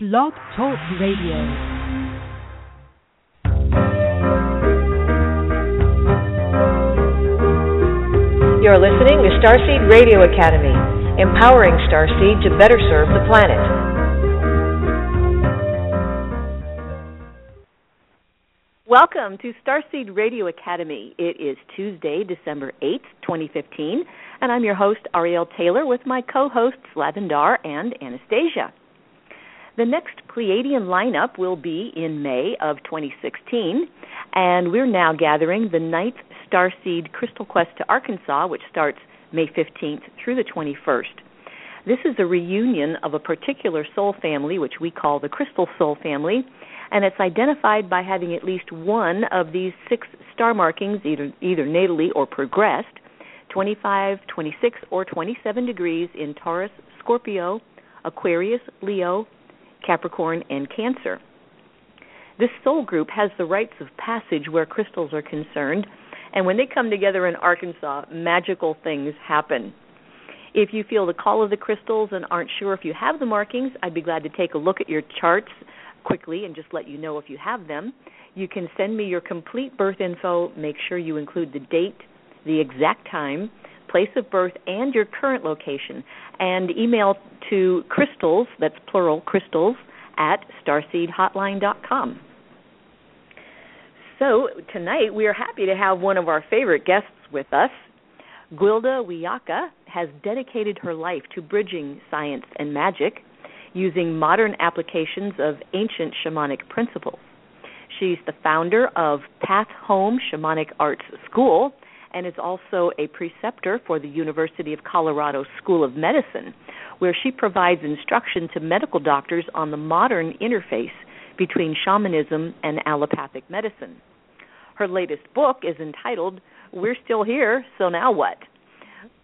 Blog Talk Radio. You're listening to Starseed Radio Academy, empowering Starseed to better serve the planet. Welcome to Starseed Radio Academy. It is Tuesday, December 8th, 2015, and I'm your host, Ariel Taylor, with my co hosts, Lavendar and Anastasia. The next Pleiadian lineup will be in May of 2016, and we're now gathering the ninth Starseed Crystal Quest to Arkansas, which starts May 15th through the 21st. This is a reunion of a particular soul family, which we call the Crystal Soul Family, and it's identified by having at least one of these six star markings, either, either natally or progressed, 25, 26, or 27 degrees in Taurus, Scorpio, Aquarius, Leo, Capricorn, and Cancer. This soul group has the rites of passage where crystals are concerned, and when they come together in Arkansas, magical things happen. If you feel the call of the crystals and aren't sure if you have the markings, I'd be glad to take a look at your charts quickly and just let you know if you have them. You can send me your complete birth info. Make sure you include the date, the exact time, place of birth, and your current location. And email to crystals, that's plural, crystals, at starseedhotline.com. So tonight we are happy to have one of our favorite guests with us. Gwilda Wiyaka has dedicated her life to bridging science and magic using modern applications of ancient shamanic principles. She's the founder of Path Home Shamanic Arts School and is also a preceptor for the University of Colorado School of Medicine, where she provides instruction to medical doctors on the modern interface between shamanism and allopathic medicine. Her latest book is entitled We're Still Here, So Now What?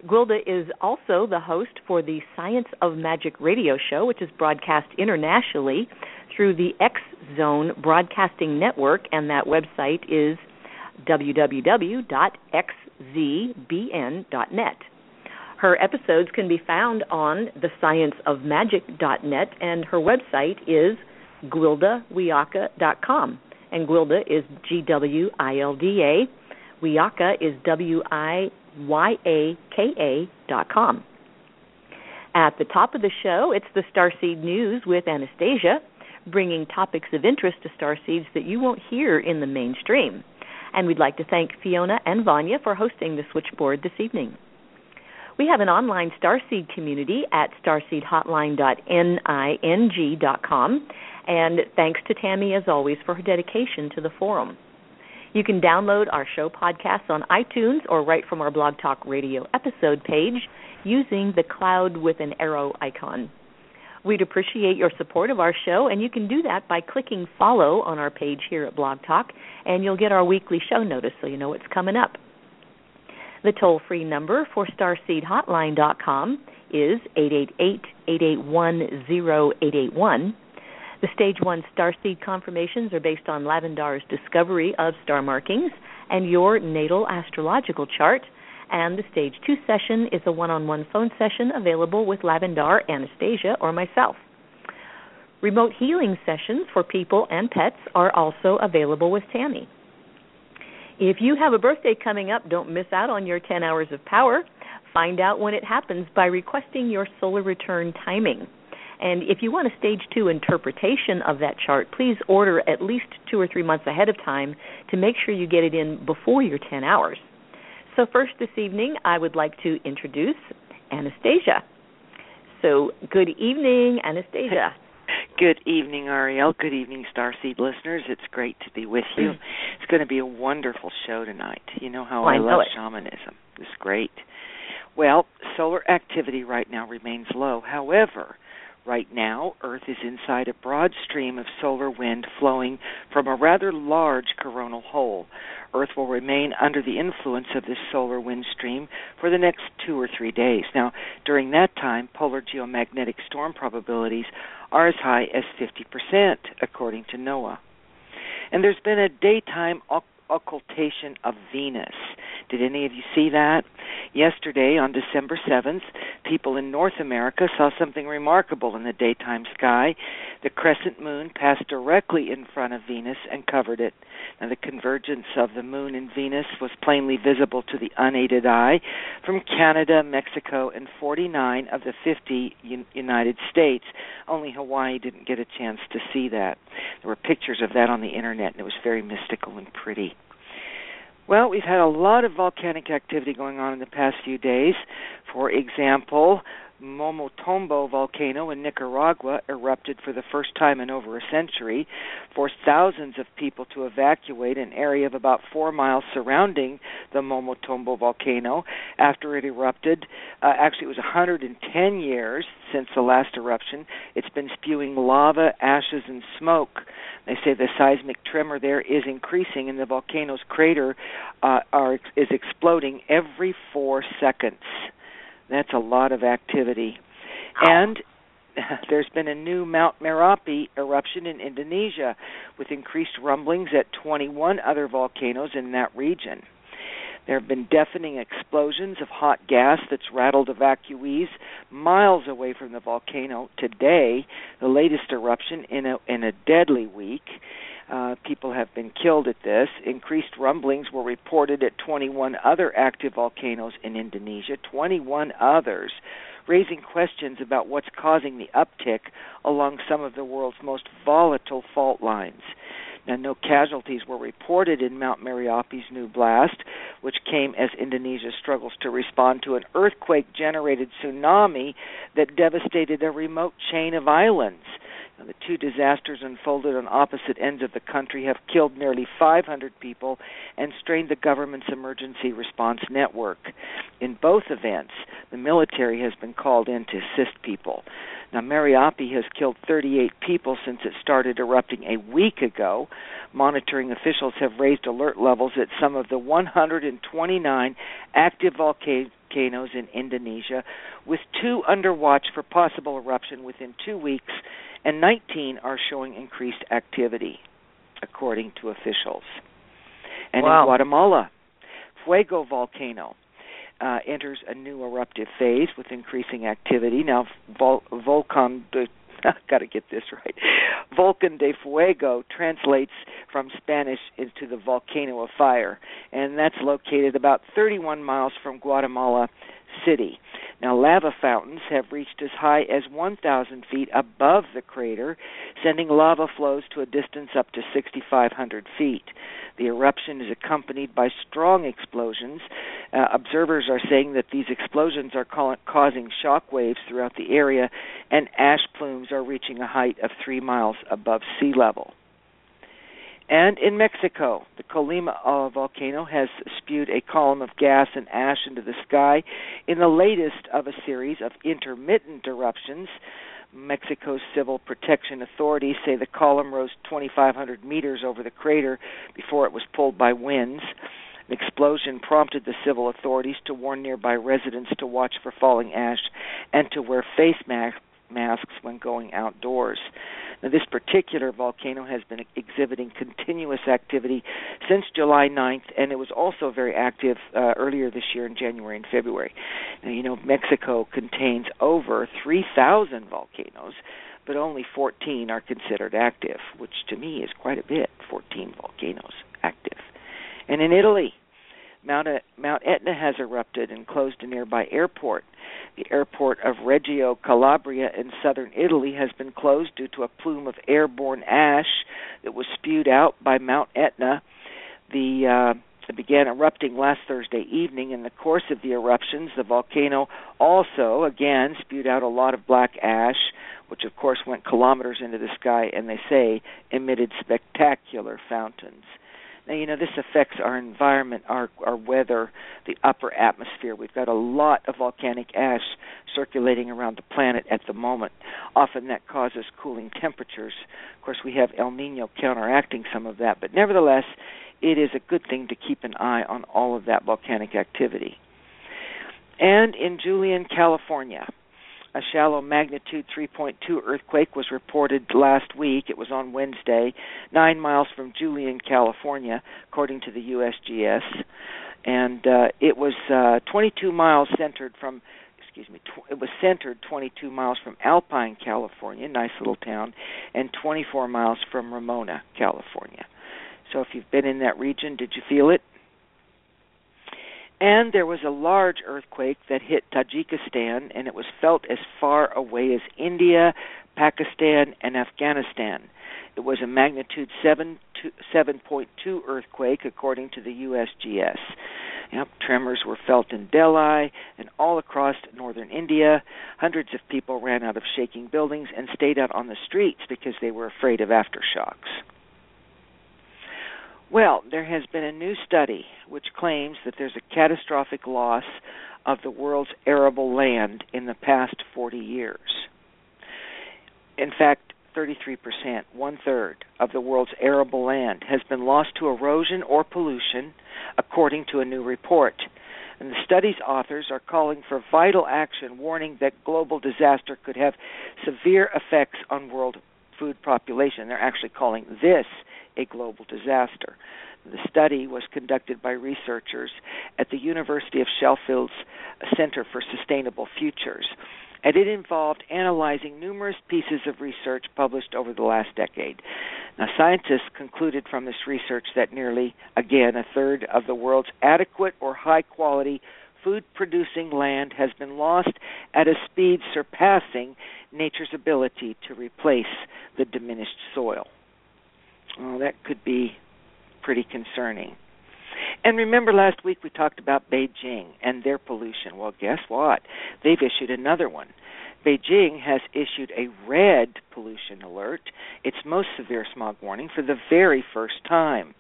Gwilda is also the host for the Science of Magic radio show, which is broadcast internationally through the X Zone Broadcasting Network, and that website is www.xzbn.net. Her episodes can be found on thescienceofmagic.net, and her website is gwildawiyaka.com. And Gwilda is G W I L D A. Wiyaka is W I Y A K A dot com. At the top of the show, it's the Starseed News with Anastasia, bringing topics of interest to starseeds that you won't hear in the mainstream. And we'd like to thank Fiona and Vanya for hosting the switchboard this evening. We have an online Starseed community at starseedhotline.ning.com, and thanks to Tammy, as always, for her dedication to the forum. You can download our show podcasts on iTunes or right from our Blog Talk Radio episode page using the cloud with an arrow icon. We'd appreciate your support of our show, and you can do that by clicking follow on our page here at Blog Talk, and you'll get our weekly show notice so you know what's coming up. The toll free number for StarseedHotline.com is 888 881 0881. The Stage 1 Starseed confirmations are based on Lavendar's discovery of star markings and your natal astrological chart. And the Stage 2 session is a one on one phone session available with Lavendar, Anastasia, or myself. Remote healing sessions for people and pets are also available with Tammy. If you have a birthday coming up, don't miss out on your 10 hours of power. Find out when it happens by requesting your solar return timing. And if you want a stage two interpretation of that chart, please order at least two or three months ahead of time to make sure you get it in before your 10 hours. So, first this evening, I would like to introduce Anastasia. So, good evening, Anastasia. Good evening, Ariel. Good evening, Starseed listeners. It's great to be with you. Mm. It's going to be a wonderful show tonight. You know how Oh, I I, know love it. shamanism. It's great. Well, solar activity right now remains low. However, right now, Earth is inside a broad stream of solar wind flowing from a rather large coronal hole. Earth will remain under the influence of this solar wind stream for the next two or three days. Now, during that time, polar geomagnetic storm probabilities are as high as 50%, according to NOAA. And there's been a daytime occultation of Venus. Did any of you see that? Yesterday, on December 7th, people in North America saw something remarkable in the daytime sky. The crescent moon passed directly in front of Venus and covered it. Now, the convergence of the moon and Venus was plainly visible to the unaided eye from Canada, Mexico, and 49 of the 50 United States. Only Hawaii didn't get a chance to see that. There were pictures of that on the internet, and it was very mystical and pretty. Well, we've had a lot of volcanic activity going on in the past few days. For example, Momotombo volcano in Nicaragua erupted for the first time in over a century, forced thousands of people to evacuate an area of about four miles surrounding the Momotombo volcano after it erupted. Uh, actually, it was 110 years since the last eruption. It's been spewing lava, ashes, and smoke. They say the seismic tremor there is increasing, and the volcano's crater uh, are, is exploding every four seconds. That's a lot of activity. And there's been a new Mount Merapi eruption in Indonesia with increased rumblings at 21 other volcanoes in that region. There have been deafening explosions of hot gas that's rattled evacuees miles away from the volcano today, the latest eruption in a in a deadly week. Uh, people have been killed at this. Increased rumblings were reported at 21 other active volcanoes in Indonesia, 21 others, raising questions about what's causing the uptick along some of the world's most volatile fault lines. Now, no casualties were reported in Mount Merapi's new blast, which came as Indonesia struggles to respond to an earthquake generated tsunami that devastated a remote chain of islands. The two disasters unfolded on opposite ends of the country have killed nearly 500 people and strained the government's emergency response network. In both events, the military has been called in to assist people. Now, Merapi has killed 38 people since it started erupting a week ago. Monitoring officials have raised alert levels at some of the 129 active volcanoes in Indonesia, with two under watch for possible eruption within two weeks and 19 are showing increased activity, according to officials. And wow. in Guatemala, Fuego volcano uh, enters a new eruptive phase with increasing activity. Now, Vol- Volcan de got to get this right. Volcan de Fuego translates from Spanish into the volcano of fire, and that's located about 31 miles from Guatemala City. Now, lava fountains have reached as high as 1,000 feet above the crater, sending lava flows to a distance up to 6,500 feet. The eruption is accompanied by strong explosions. Uh, observers are saying that these explosions are ca- causing shock waves throughout the area, and ash plumes are reaching a height of three miles above sea level. And in Mexico, the Colima volcano has spewed a column of gas and ash into the sky in the latest of a series of intermittent eruptions. Mexico's civil protection authorities say the column rose 2,500 meters over the crater before it was pulled by winds. An explosion prompted the civil authorities to warn nearby residents to watch for falling ash and to wear face masks masks when going outdoors. Now, this particular volcano has been exhibiting continuous activity since July 9th, and it was also very active uh, earlier this year in January and February. Now, you know, Mexico contains over 3,000 volcanoes, but only 14 are considered active, which to me is quite a bit 14 volcanoes active. And in Italy, Mount, Mount Etna has erupted and closed a nearby airport. The airport of Reggio Calabria in southern Italy has been closed due to a plume of airborne ash that was spewed out by Mount Etna. The uh, it began erupting last Thursday evening. In the course of the eruptions, the volcano also, again, spewed out a lot of black ash, which of course went kilometers into the sky and they say emitted spectacular fountains. Now, you know, this affects our environment, our our weather, the upper atmosphere. We've got a lot of volcanic ash circulating around the planet at the moment. Often that causes cooling temperatures. Of course, we have El Nino counteracting some of that, but nevertheless, it is a good thing to keep an eye on all of that volcanic activity. And in Julian, California, a shallow magnitude 3.2 earthquake was reported last week. It was on Wednesday, nine miles from Julian, California, according to the USGS. and uh, it was uh, 22 miles centered from excuse me, tw- it was centered 22 miles from Alpine, California, nice little town, and 24 miles from Ramona, California. So if you've been in that region, did you feel it? And there was a large earthquake that hit Tajikistan, and it was felt as far away as India, Pakistan, and Afghanistan. It was a magnitude 7 to 7.2 earthquake, according to the USGS. Yep, tremors were felt in Delhi and all across northern India. Hundreds of people ran out of shaking buildings and stayed out on the streets because they were afraid of aftershocks. Well, there has been a new study which claims that there's a catastrophic loss of the world's arable land in the past 40 years. In fact, 33%, one third of the world's arable land, has been lost to erosion or pollution, according to a new report. And the study's authors are calling for vital action, warning that global disaster could have severe effects on world food population. They're actually calling this a global disaster. The study was conducted by researchers at the University of Sheffield's Center for Sustainable Futures and it involved analyzing numerous pieces of research published over the last decade. Now, scientists concluded from this research that nearly, again, a third of the world's adequate or high quality food producing land has been lost at a speed surpassing nature's ability to replace the diminished soil. Well, that could be pretty concerning. And remember last week we talked about Beijing and their pollution. Well, guess what? They've issued another one. Beijing has issued a red pollution alert, its most severe smog warning, for the very first time.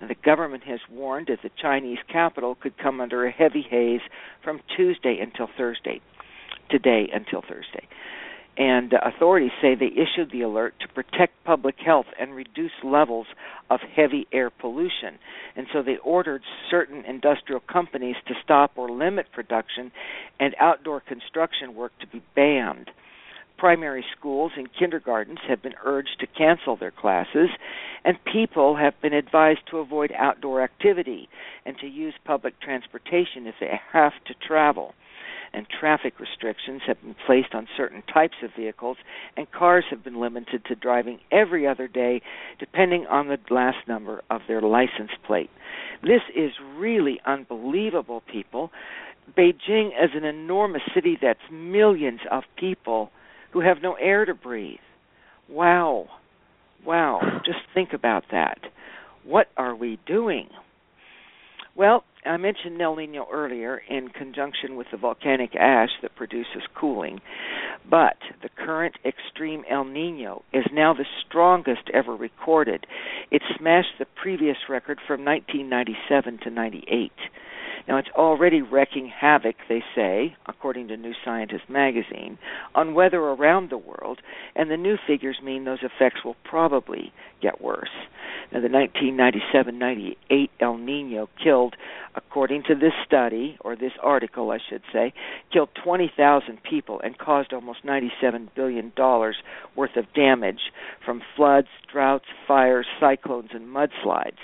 Now, the government has warned that the Chinese capital could come under a heavy haze from Tuesday until Thursday, today until Thursday and authorities say they issued the alert to protect public health and reduce levels of heavy air pollution. And so they ordered certain industrial companies to stop or limit production and outdoor construction work to be banned. Primary schools and kindergartens have been urged to cancel their classes, and people have been advised to avoid outdoor activity and to use public transportation if they have to travel and traffic restrictions have been placed on certain types of vehicles, and cars have been limited to driving every other day, depending on the last number of their license plate. This is really unbelievable, people. Beijing is an enormous city that's millions of people who have no air to breathe. Wow. Wow. Just think about that. What are we doing? Well, I mentioned El Nino earlier in conjunction with the volcanic ash that produces cooling, but the current extreme El Nino is now the strongest ever recorded. It smashed the previous record from 1997 to 98. Now, it's already wreaking havoc, they say, according to New Scientist magazine, on weather around the world, and the new figures mean those effects will probably get worse. Now, the 1997 98 El Nino killed, according to this study, or this article, I should say, killed 20,000 people and caused almost $97 billion worth of damage from floods, droughts, fires, cyclones, and mudslides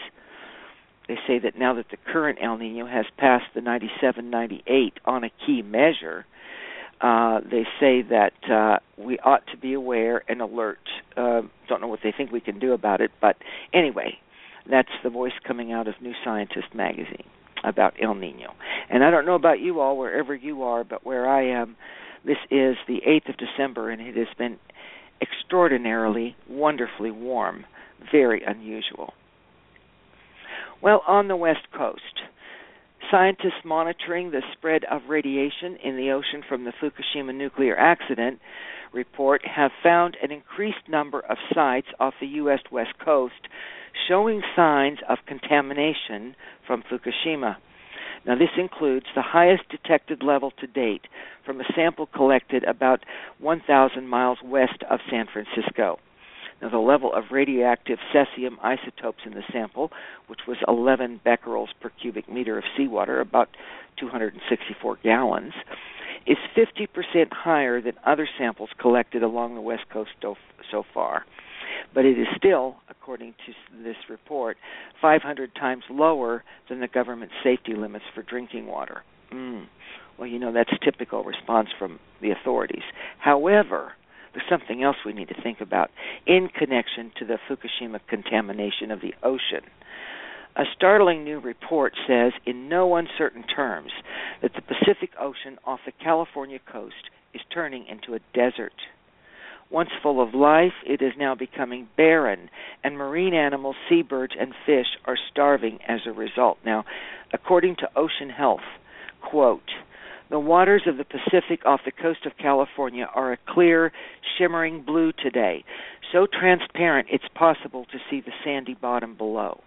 they say that now that the current El Nino has passed the 97 98 on a key measure, uh, they say that uh, we ought to be aware and alert. Uh, don't know what they think we can do about it, but anyway, that's the voice coming out of New Scientist magazine about El Nino. And I don't know about you all, wherever you are, but where I am, this is the 8th of December, and it has been extraordinarily, wonderfully warm, very unusual. Well, on the West Coast, scientists monitoring the spread of radiation in the ocean from the Fukushima nuclear accident report have found an increased number of sites off the U.S. West Coast showing signs of contamination from Fukushima. Now, this includes the highest detected level to date from a sample collected about 1,000 miles west of San Francisco. Now, the level of radioactive cesium isotopes in the sample, which was 11 becquerels per cubic meter of seawater, about 264 gallons, is 50% higher than other samples collected along the west coast so, far. But it is still, according to this report, 500 times lower than the government safety limits for drinking water. Mm. Well, you know, that's typical response from the authorities. However, there's something else we need to think about in connection to the Fukushima contamination of the ocean. A startling new report says, in no uncertain terms, that the Pacific Ocean off the California coast is turning into a desert. Once full of life, it is now becoming barren, and marine animals, seabirds, and fish are starving as a result. Now, according to Ocean Health, quote, the waters of the Pacific off the coast of California are a clear, shimmering blue today, so transparent it's possible to see the sandy bottom below.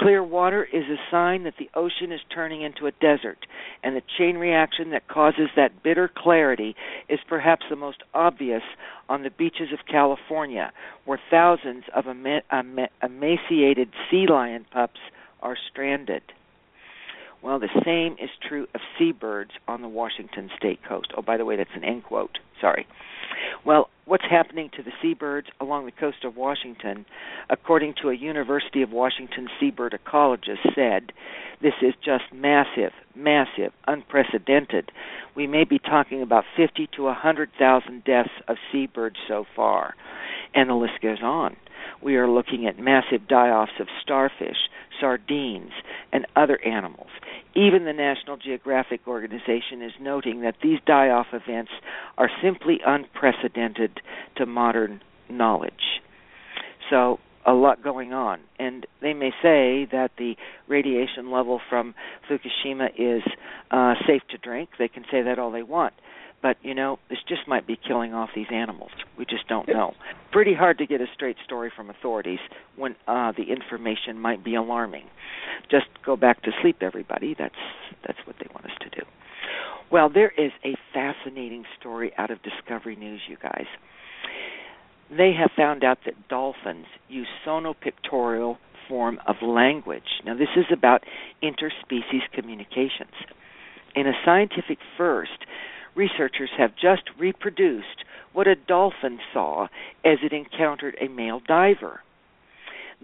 Clear water is a sign that the ocean is turning into a desert, and the chain reaction that causes that bitter clarity is perhaps the most obvious on the beaches of California, where thousands of emaciated sea lion pups are stranded. Well, the same is true of seabirds on the Washington state coast. Oh, by the way, that's an end quote. Sorry. Well, what's happening to the seabirds along the coast of Washington, according to a University of Washington seabird ecologist, said, this is just massive, massive, unprecedented. We may be talking about 50 to 100,000 deaths of seabirds so far. And the list goes on. We are looking at massive die offs of starfish, sardines, and other animals. Even the National Geographic Organization is noting that these die off events are simply unprecedented to modern knowledge. So, a lot going on. And they may say that the radiation level from Fukushima is uh, safe to drink. They can say that all they want. But, you know, this just might be killing off these animals. We just don't know. Pretty hard to get a straight story from authorities when uh, the information might be alarming. Just go back to sleep, everybody. That's that's what they want us to do. Well, there is a fascinating story out of Discovery News, you guys. They have found out that dolphins use sonopictorial form of language. Now, this is about interspecies communications. In a scientific first, researchers have just reproduced what a dolphin saw as it encountered a male diver.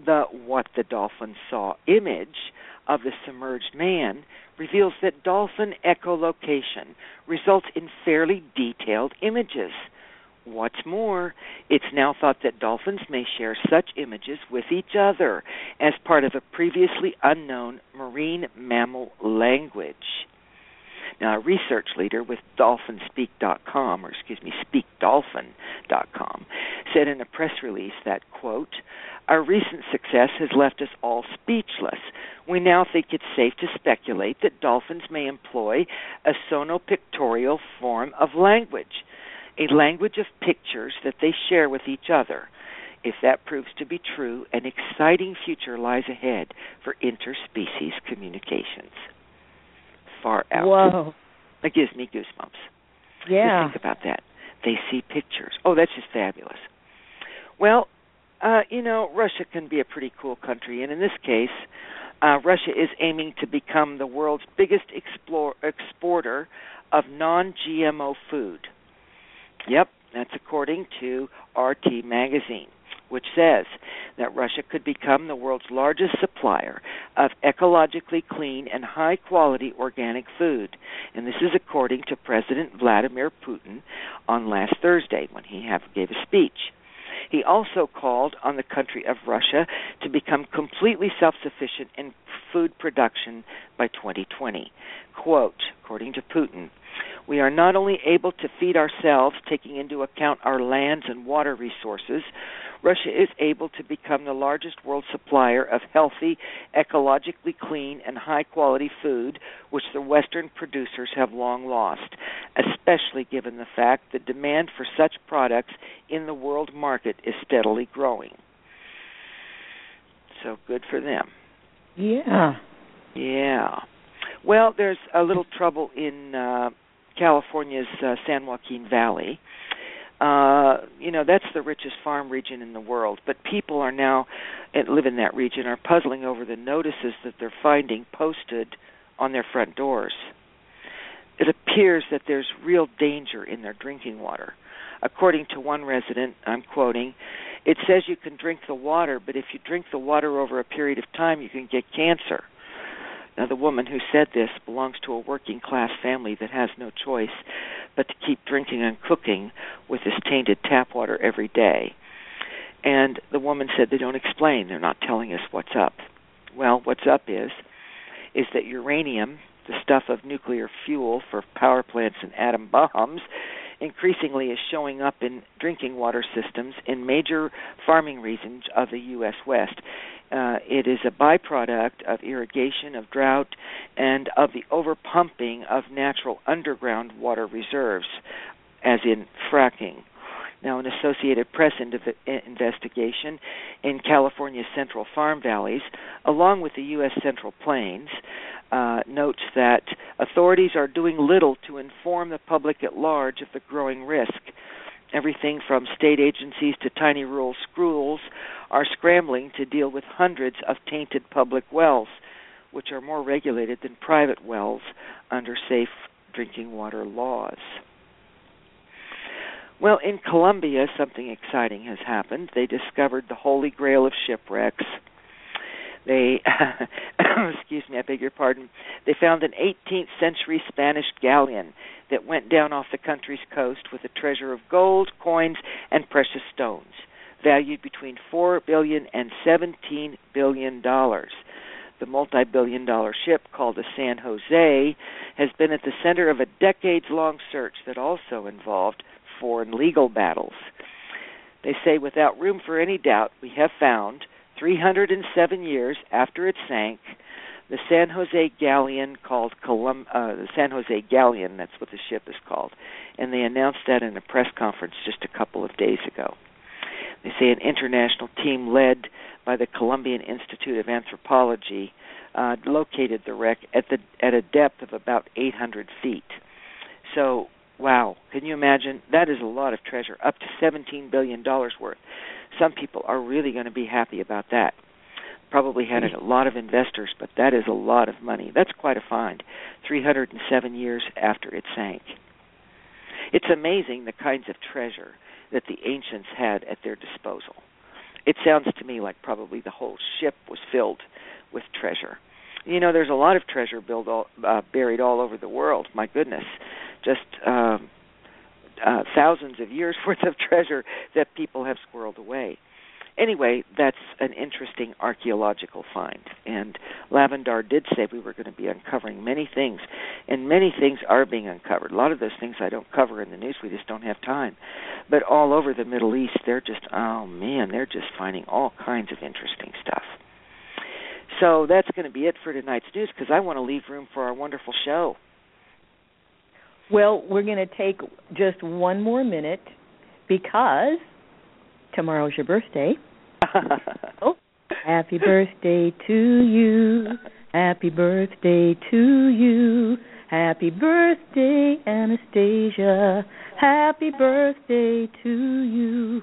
The what the dolphin saw image of the submerged man reveals that dolphin echolocation results in fairly detailed images. What's more, it's now thought that dolphins may share such images with each other as part of a previously unknown marine mammal language. A research leader with DolphinSpeak.com, or excuse me, SpeakDolphin.com, said in a press release that, quote, our recent success has left us all speechless. We now think it's safe to speculate that dolphins may employ a sonopictorial form of language, a language of pictures that they share with each other. If that proves to be true, an exciting future lies ahead for interspecies communications far out. Whoa. It gives me goosebumps. Yeah. Just think about that. They see pictures. Oh, that's just fabulous. Well, uh, you know, Russia can be a pretty cool country, and in this case, uh, Russia is aiming to become the world's biggest explore, exporter of non-GMO food. Yep, that's according to RT Magazine which says that Russia could become the world's largest supplier of ecologically clean and high quality organic food. And this is according to President Vladimir Putin on last Thursday when he have, gave a speech. He also called on the country of Russia to become completely self sufficient in food production by 2020. Quote, according to Putin, we are not only able to feed ourselves, taking into account our lands and water resources, Russia is able to become the largest world supplier of healthy, ecologically clean, and high quality food, which the Western producers have long lost, especially given the fact that demand for such products in the world market is steadily growing. So good for them. Yeah. Yeah. Well, there's a little trouble in uh, California's uh, San Joaquin Valley uh, you know that's the richest farm region in the world. But people are now that live in that region are puzzling over the notices that they're finding posted on their front doors. It appears that there's real danger in their drinking water. According to one resident, I'm quoting, it says you can drink the water, but if you drink the water over a period of time, you can get cancer. Now, the woman who said this belongs to a working class family that has no choice but to keep drinking and cooking with this tainted tap water every day. And the woman said they don't explain, they're not telling us what's up. Well, what's up is is that uranium, the stuff of nuclear fuel for power plants and atom bombs, increasingly is showing up in drinking water systems in major farming regions of the U.S. West. Uh, it is a byproduct of irrigation, of drought, and of the overpumping of natural underground water reserves, as in fracking. Now, an Associated Press investigation in California's Central Farm Valleys, along with the U.S. Central Plains, uh, notes that authorities are doing little to inform the public at large of the growing risk. Everything from state agencies to tiny rural schools are scrambling to deal with hundreds of tainted public wells, which are more regulated than private wells under safe drinking water laws. Well, in Colombia, something exciting has happened. They discovered the holy grail of shipwrecks they, excuse me, I beg your pardon. They found an 18th century Spanish galleon that went down off the country's coast with a treasure of gold, coins, and precious stones, valued between four billion and 17 billion dollars. The multi-billion dollar ship called the San Jose has been at the center of a decades-long search that also involved foreign legal battles. They say without room for any doubt we have found 307 years after it sank, the San Jose galleon called Colum- uh, the San Jose galleon. That's what the ship is called, and they announced that in a press conference just a couple of days ago. They say an international team led by the Colombian Institute of Anthropology uh, located the wreck at the at a depth of about 800 feet. So, wow, can you imagine? That is a lot of treasure, up to 17 billion dollars worth some people are really going to be happy about that. Probably had a lot of investors, but that is a lot of money. That's quite a find. 307 years after it sank. It's amazing the kinds of treasure that the ancients had at their disposal. It sounds to me like probably the whole ship was filled with treasure. You know, there's a lot of treasure built all, uh, buried all over the world. My goodness, just um, uh, thousands of years worth of treasure that people have squirreled away. Anyway, that's an interesting archaeological find. And Lavendar did say we were going to be uncovering many things, and many things are being uncovered. A lot of those things I don't cover in the news, we just don't have time. But all over the Middle East, they're just, oh man, they're just finding all kinds of interesting stuff. So that's going to be it for tonight's news because I want to leave room for our wonderful show. Well, we're going to take just one more minute because tomorrow's your birthday. oh, happy birthday to you. Happy birthday to you. Happy birthday, Anastasia. Happy birthday to you.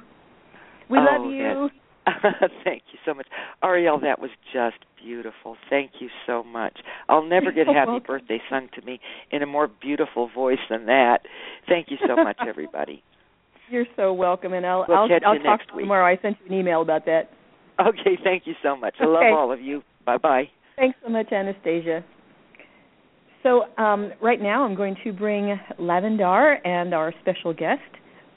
We oh, love you. Thank you so much. Ariel, that was just beautiful. Thank you so much. I'll never get happy welcome. birthday sung to me in a more beautiful voice than that. Thank you so much, everybody. You're so welcome, and I'll We'll I'll, catch I'll you talk next to you tomorrow. I sent you an email about that. Okay, thank you so much. I Okay. love all of you. Bye bye. Thanks so much, Anastasia. So um, right now, I'm going to bring Lavendar and our special guest,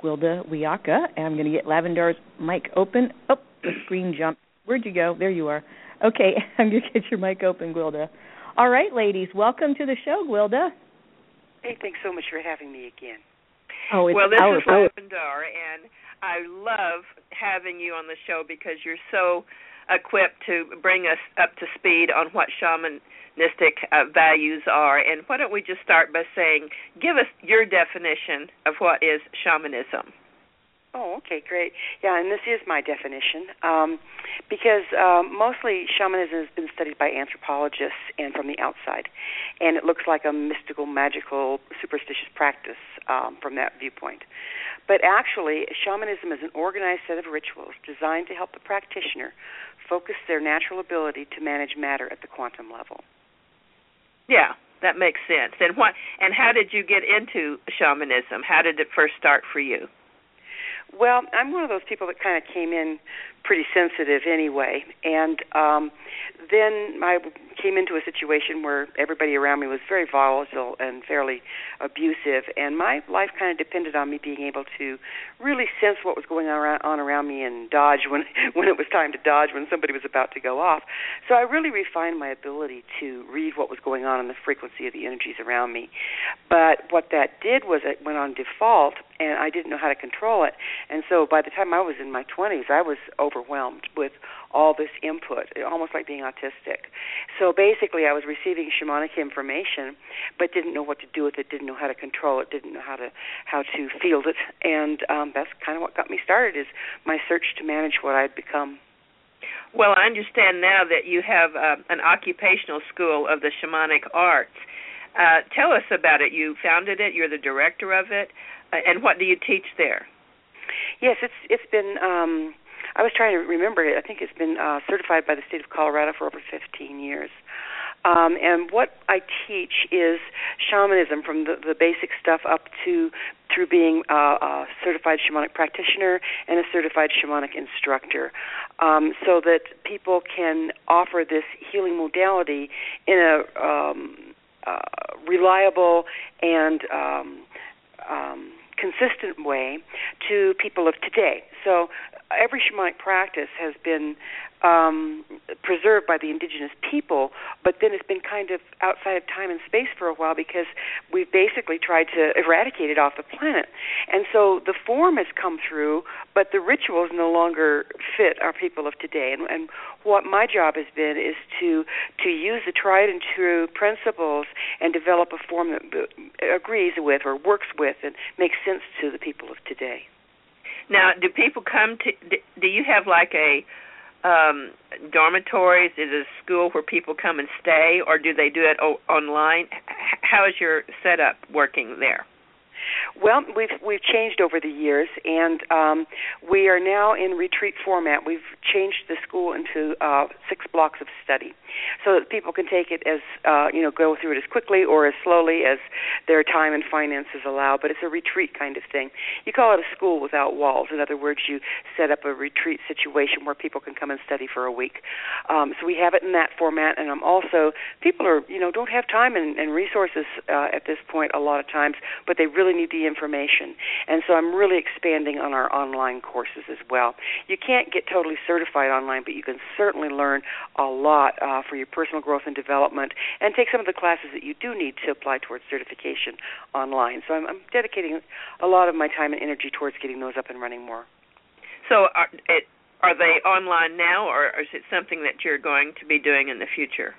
Gwilda Wiyaka, and I'm going to get Lavendar's mic open. Oh, the screen jumped. Where'd you go? There you are. Okay, I'm going to get your mic open, Gwilda. All right, ladies, welcome to the show, Gwilda. Hey, thanks so much for having me again. Oh, it's well, this our is Lavendar, and I love having you on the show because you're so equipped to bring us up to speed on what shamanistic uh, values are. And why don't we just start by saying, give us your definition of what is shamanism? Oh, okay, great. Yeah, and this is my definition um, because um, mostly shamanism has been studied by anthropologists and from the outside, and it looks like a mystical, magical, superstitious practice um, from that viewpoint. But actually, shamanism is an organized set of rituals designed to help the practitioner focus their natural ability to manage matter at the quantum level. Yeah, that makes sense. And what and how did you get into shamanism? How did it first start for you? Well, I'm one of those people that kind of came in pretty sensitive anyway, and um then I came into a situation where everybody around me was very volatile and fairly abusive, and my life kind of depended on me being able to really sense what was going on around me and dodge when when it was time to dodge when somebody was about to go off. So I really refined my ability to read what was going on in the frequency of the energies around me. But what that did was it went on default, and I didn't know how to control it. And so by the time I was in my 20s, I was overwhelmed with all this input, almost like being autistic. So basically, I was receiving shamanic information, but didn't know what to do with it, didn't know how to control it, didn't know how to how to field it, and um, that's kind of what got me started. Is my search to manage what I'd become. Well, I understand now that you have uh, an occupational school of the shamanic arts. Uh, tell us about it. You founded it. You're the director of it, uh, and what do you teach there? Yes, it's it's been. Um, I was trying to remember it. I think it's been uh, certified by the state of Colorado for over 15 years. Um, and what I teach is shamanism from the, the basic stuff up to through being uh, a certified shamanic practitioner and a certified shamanic instructor, um, so that people can offer this healing modality in a um, uh, reliable and um, um, consistent way to people of today. So every shamanic practice has been um, preserved by the indigenous people, but then it's been kind of outside of time and space for a while because we've basically tried to eradicate it off the planet. And so the form has come through, but the rituals no longer fit our people of today. And, and what my job has been is to to use the tried and true principles and develop a form that agrees with or works with and makes sense to the people of today. Now, do people come to? Do you have like a um dormitories? Is it a school where people come and stay, or do they do it o- online? How is your setup working there? Well, we've we've changed over the years, and um, we are now in retreat format. We've changed the school into uh, six blocks of study, so that people can take it as uh, you know go through it as quickly or as slowly as their time and finances allow. But it's a retreat kind of thing. You call it a school without walls. In other words, you set up a retreat situation where people can come and study for a week. Um, so we have it in that format, and I'm also people are you know don't have time and, and resources uh, at this point a lot of times, but they really need the information. And so I'm really expanding on our online courses as well. You can't get totally certified online, but you can certainly learn a lot uh, for your personal growth and development and take some of the classes that you do need to apply towards certification online. So I'm, I'm dedicating a lot of my time and energy towards getting those up and running more. So are, it, are they online now, or is it something that you're going to be doing in the future?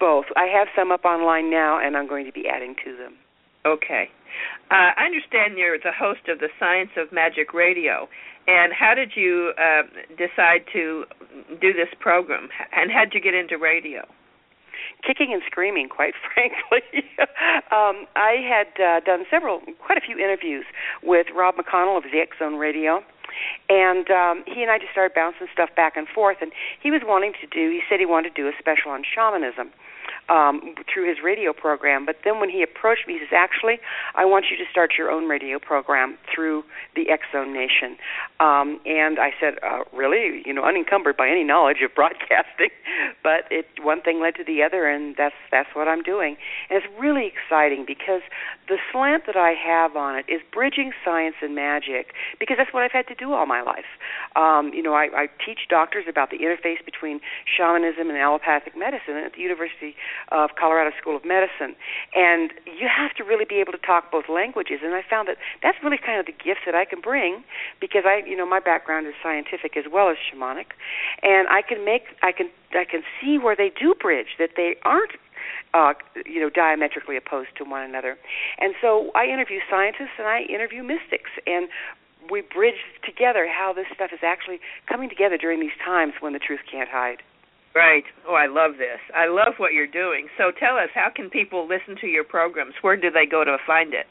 Both. I have some up online now, and I'm going to be adding to them. Okay. Uh, I understand you're the host of the Science of Magic Radio. And how did you uh, decide to do this program? And how did you get into radio? Kicking and screaming, quite frankly. um, I had uh, done several, quite a few interviews with Rob McConnell of the X Zone Radio and um he and I just started bouncing stuff back and forth and he was wanting to do he said he wanted to do a special on shamanism um, through his radio program. But then when he approached me, he says, "Actually, I want you to start your own radio program through the Zone Nation." Um, and I said, uh, "Really? You know, unencumbered by any knowledge of broadcasting." but it one thing led to the other, and that's that's what I'm doing. And it's really exciting because the slant that I have on it is bridging science and magic because that's what I've had to do all my life. Um, you know, I, I teach doctors about the interface between shamanism and allopathic medicine at the University of Colorado School of Medicine. And you have to really be able to talk both languages. And I found that that's really kind of the gift that I can bring because I, you know, my background is scientific as well as shamanic, and I can make, I can, I can see where they do bridge that they aren't uh, you know, diametrically opposed to one another. And so I interview scientists and I interview mystics, and we bridge together how this stuff is actually coming together during these times when the truth can't hide. Right. Oh, I love this. I love what you're doing. So tell us, how can people listen to your programs? Where do they go to find it?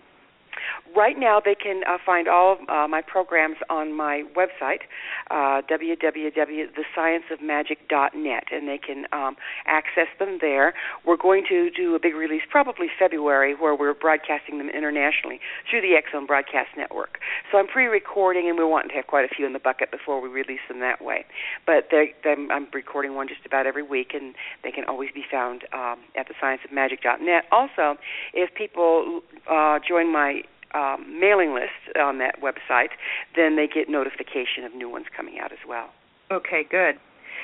Right now, they can uh, find all of uh, my programs on my website, uh, www.thescienceofmagic.net, and they can um, access them there. We're going to do a big release probably February where we're broadcasting them internationally through the Zone Broadcast Network. So I'm pre-recording, and we want to have quite a few in the bucket before we release them that way. But they're, I'm recording one just about every week, and they can always be found um, at thescienceofmagic.net. Also, if people uh, join my um, mailing list on that website, then they get notification of new ones coming out as well. Okay, good.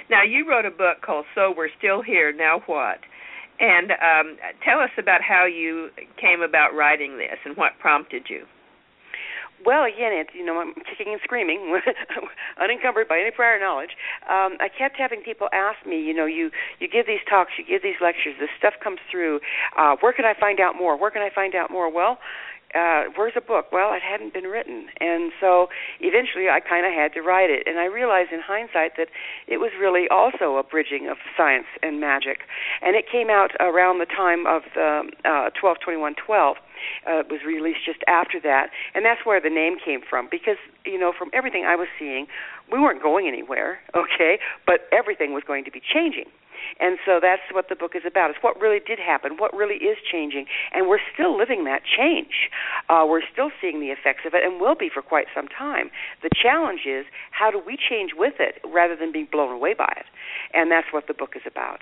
Now you wrote a book called "So We're Still Here, Now What," and um, tell us about how you came about writing this and what prompted you. Well, again, it's you know I'm kicking and screaming, unencumbered by any prior knowledge. Um, I kept having people ask me, you know, you you give these talks, you give these lectures, this stuff comes through. Uh, where can I find out more? Where can I find out more? Well, uh, where's a book? Well, it hadn't been written, and so eventually I kind of had to write it. And I realized in hindsight that it was really also a bridging of science and magic. And it came out around the time of the uh, 12 21 12. Uh, it was released just after that, and that's where the name came from. Because you know, from everything I was seeing, we weren't going anywhere, okay, but everything was going to be changing. And so that's what the book is about. It's what really did happen, what really is changing, and we're still living that change. Uh, we're still seeing the effects of it, and will be for quite some time. The challenge is how do we change with it rather than being blown away by it, and that's what the book is about.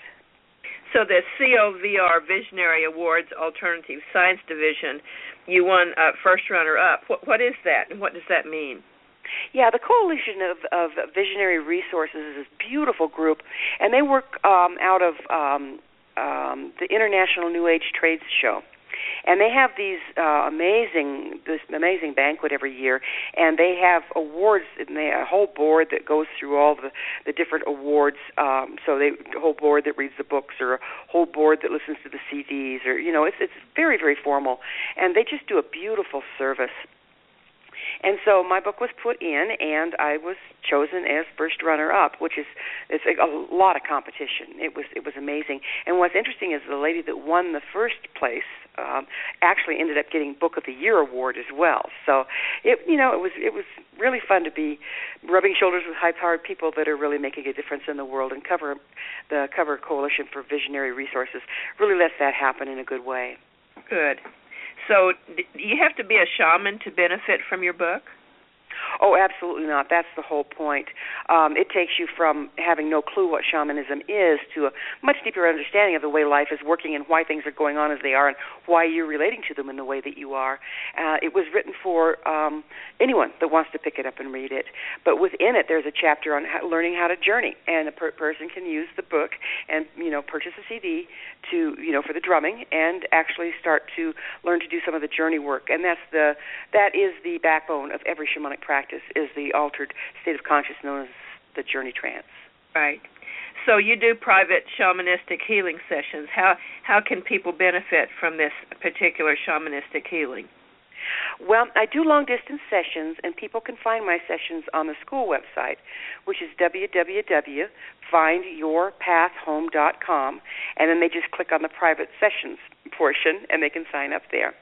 So the COVR Visionary Awards Alternative Science Division, you won uh, first runner up. What, what is that, and what does that mean? Yeah, the Coalition of, of Visionary Resources is this beautiful group, and they work um, out of um, um, the International New Age Trades Show. And they have these uh, amazing this amazing banquet every year and they have awards and they a whole board that goes through all the the different awards um so they a whole board that reads the books or a whole board that listens to the CDs or you know it's it's very very formal. And they just do a beautiful service and so my book was put in, and I was chosen as first runner-up, which is it's a, lot of competition. It was it was amazing. And what's interesting is the lady that won the first place um, actually ended up getting Book of the Year award as well. So it you know it was it was really fun to be rubbing shoulders with high-powered people that are really making a difference in the world. And cover the Cover Coalition for Visionary Resources really lets that happen in a good way. Good. So, do you have to be a shaman to benefit from your book? Oh, absolutely not. That's the whole point. Um, it takes you from having no clue what shamanism is to a much deeper understanding of the way life is working and why things are going on as they are and why you're relating to them in the way that you are. Uh, it was written for um, anyone that wants to pick it up and read it. But within it, there's a chapter on how, learning how to journey, and a per- person can use the book and you know purchase a CD to you know for the drumming and actually start to learn to do some of the journey work. And that's the that is the backbone of every shamanic practice is the altered state of consciousness known as the journey trance. Right. So you do private shamanistic healing sessions. How how can people benefit from this particular shamanistic healing? Well, I do long distance sessions, and people can find my sessions on the school website, which is www.findyourpathhome.com, and then they just click on the private sessions portion, and they can sign up there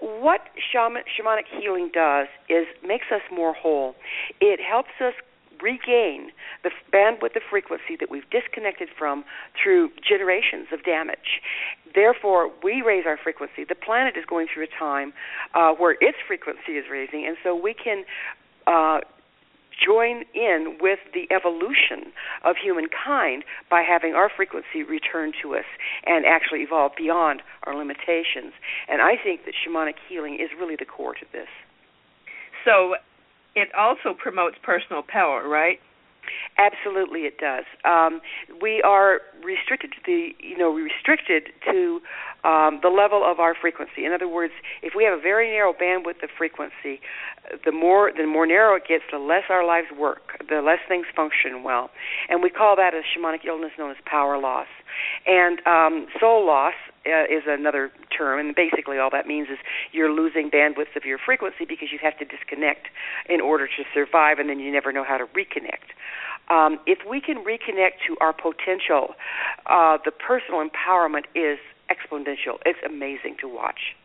what shaman, shamanic healing does is makes us more whole. It helps us regain the bandwidth of frequency that we've disconnected from through generations of damage. Therefore, we raise our frequency. The planet is going through a time uh, where its frequency is raising, and so we can uh, join in with the evolution of humankind by having our frequency return to us and actually evolve beyond our limitations. And I think that shamanic healing is really the core to this. So it also promotes personal power, right? Absolutely, it does. Um, we are restricted to the, you know, we restricted to um, the level of our frequency. In other words, if we have a very narrow bandwidth of frequency, the more the more narrow it gets, the less our lives work, the less things function well, and we call that a shamanic illness known as power loss. And um, soul loss uh, is another term, and basically all that means is you're losing bandwidth of your frequency because you have to disconnect in order to survive, and then you never know how to reconnect. Um, if we can reconnect to our potential, uh, the personal empowerment is exponential. It's amazing to watch.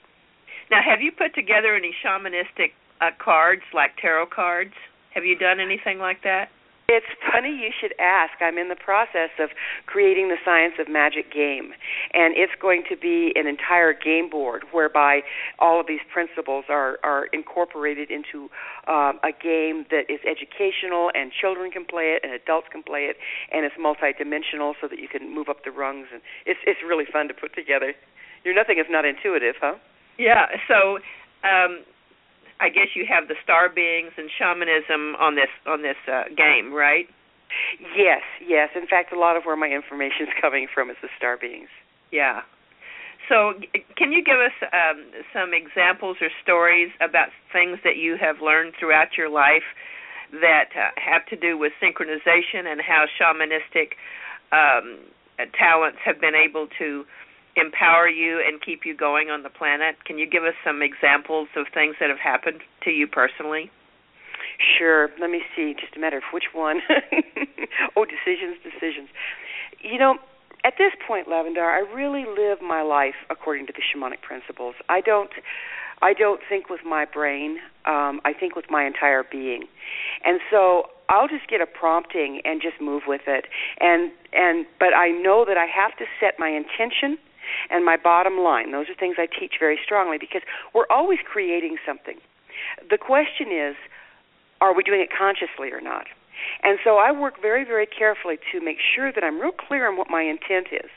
Now, have you put together any shamanistic uh, cards like tarot cards? Have you done anything like that? It's funny you should ask. I'm in the process of creating the Science of Magic game, and it's going to be an entire game board whereby all of these principles are are incorporated into um, a game that is educational, and children can play it, and adults can play it, and it's multidimensional, so that you can move up the rungs, and it's it's really fun to put together. You're nothing if not intuitive, huh? Yeah. So. Um, I guess you have the star beings and shamanism on this on this uh, game, right? Yes, yes. In fact, a lot of where my information is coming from is the star beings. Yeah. So, can you give us um, some examples or stories about things that you have learned throughout your life that uh, have to do with synchronization and how shamanistic um, talents have been able to empower you and keep you going on the planet. Can you give us some examples of things that have happened to you personally? Sure. Let me see. Just a matter of which one. oh, decisions, decisions. You know, at this point, Lavendar, I really live my life according to the shamanic principles. I don't. I don't think with my brain. Um, I think with my entire being, and so I'll just get a prompting and just move with it. And and but I know that I have to set my intention and my bottom line. Those are things I teach very strongly because we're always creating something. The question is, are we doing it consciously or not? And so I work very, very carefully to make sure that I'm real clear on what my intent is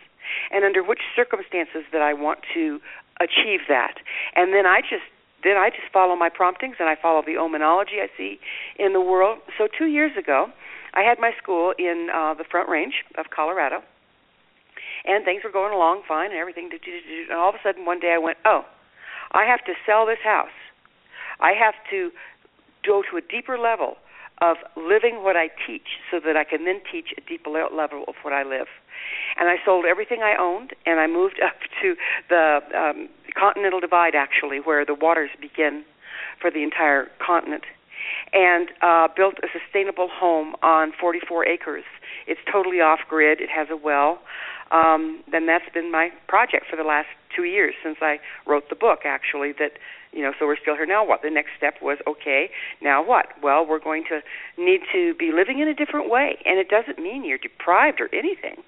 and under which circumstances that I want to achieve that. And then I just then I just follow my promptings and I follow the omenology I see in the world. So 2 years ago, I had my school in uh the Front Range of Colorado and things were going along fine and everything. And all of a sudden, one day, I went, "Oh, I have to sell this house. I have to go to a deeper level of living what I teach, so that I can then teach a deeper level of what I live." And I sold everything I owned, and I moved up to the um, Continental Divide, actually, where the waters begin for the entire continent and uh, built a sustainable home on 44 acres. It's totally off grid. It has a well um, then that's been my project for the last two years since I wrote the book. Actually, that you know, so we're still here now. What the next step was? Okay, now what? Well, we're going to need to be living in a different way, and it doesn't mean you're deprived or anything,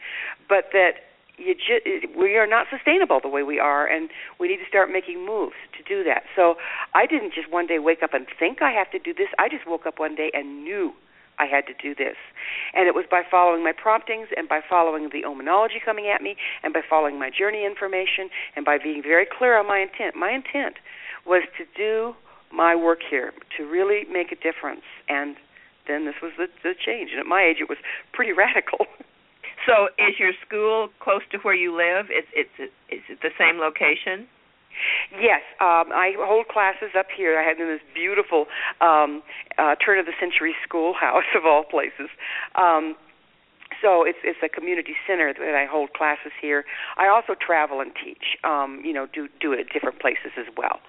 but that you ju- we are not sustainable the way we are, and we need to start making moves to do that. So I didn't just one day wake up and think I have to do this. I just woke up one day and knew I had to do this. And it was by following my promptings and by following the omenology coming at me and by following my journey information and by being very clear on my intent. My intent was to do my work here, to really make a difference. And then this was the, the change. And at my age, it was pretty radical. So, is your school close to where you live? Is it's is it the same location? Yes, um, I hold classes up here. I had in this beautiful um, uh, turn of the century schoolhouse of all places. Um, so it's it's a community center that I hold classes here. I also travel and teach. Um, you know, do do it at different places as well.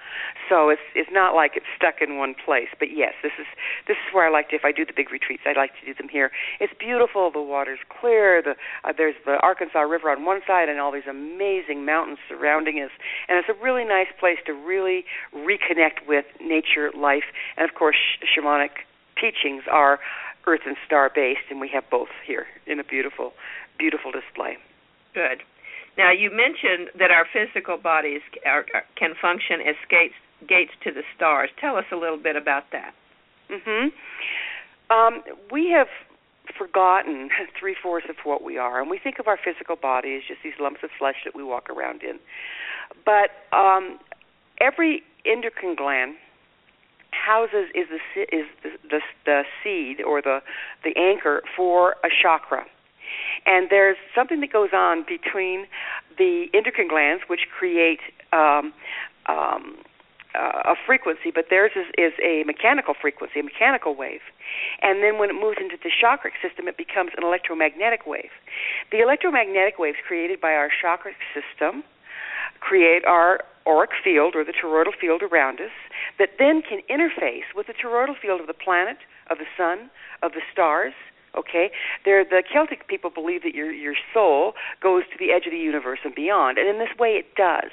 So it's it's not like it's stuck in one place. But yes, this is this is where I like to. If I do the big retreats, I like to do them here. It's beautiful. The water's clear. The uh, there's the Arkansas River on one side and all these amazing mountains surrounding us, and it's a really nice place to really reconnect with nature, life, and of course, sh- shamanic teachings are Earth and star based, and we have both here in a beautiful, beautiful display. Good. Now you mentioned that our physical bodies are, can function as gates gates to the stars. Tell us a little bit about that. Mhm. Um, we have forgotten three fourths of what we are, and we think of our physical body as just these lumps of flesh that we walk around in. But um, every endocrine gland houses is the is the, the, seed or the the anchor for a chakra. And there's something that goes on between the endocrine glands, which create um, um, uh, a frequency, but theirs is, is a mechanical frequency, a mechanical wave. And then when it moves into the chakra system, it becomes an electromagnetic wave. The electromagnetic waves created by our chakra system create our auric field or the toroidal field around us that then can interface with the toroidal field of the planet, of the sun, of the stars, Okay, there the Celtic people believe that your your soul goes to the edge of the universe and beyond, and in this way it does.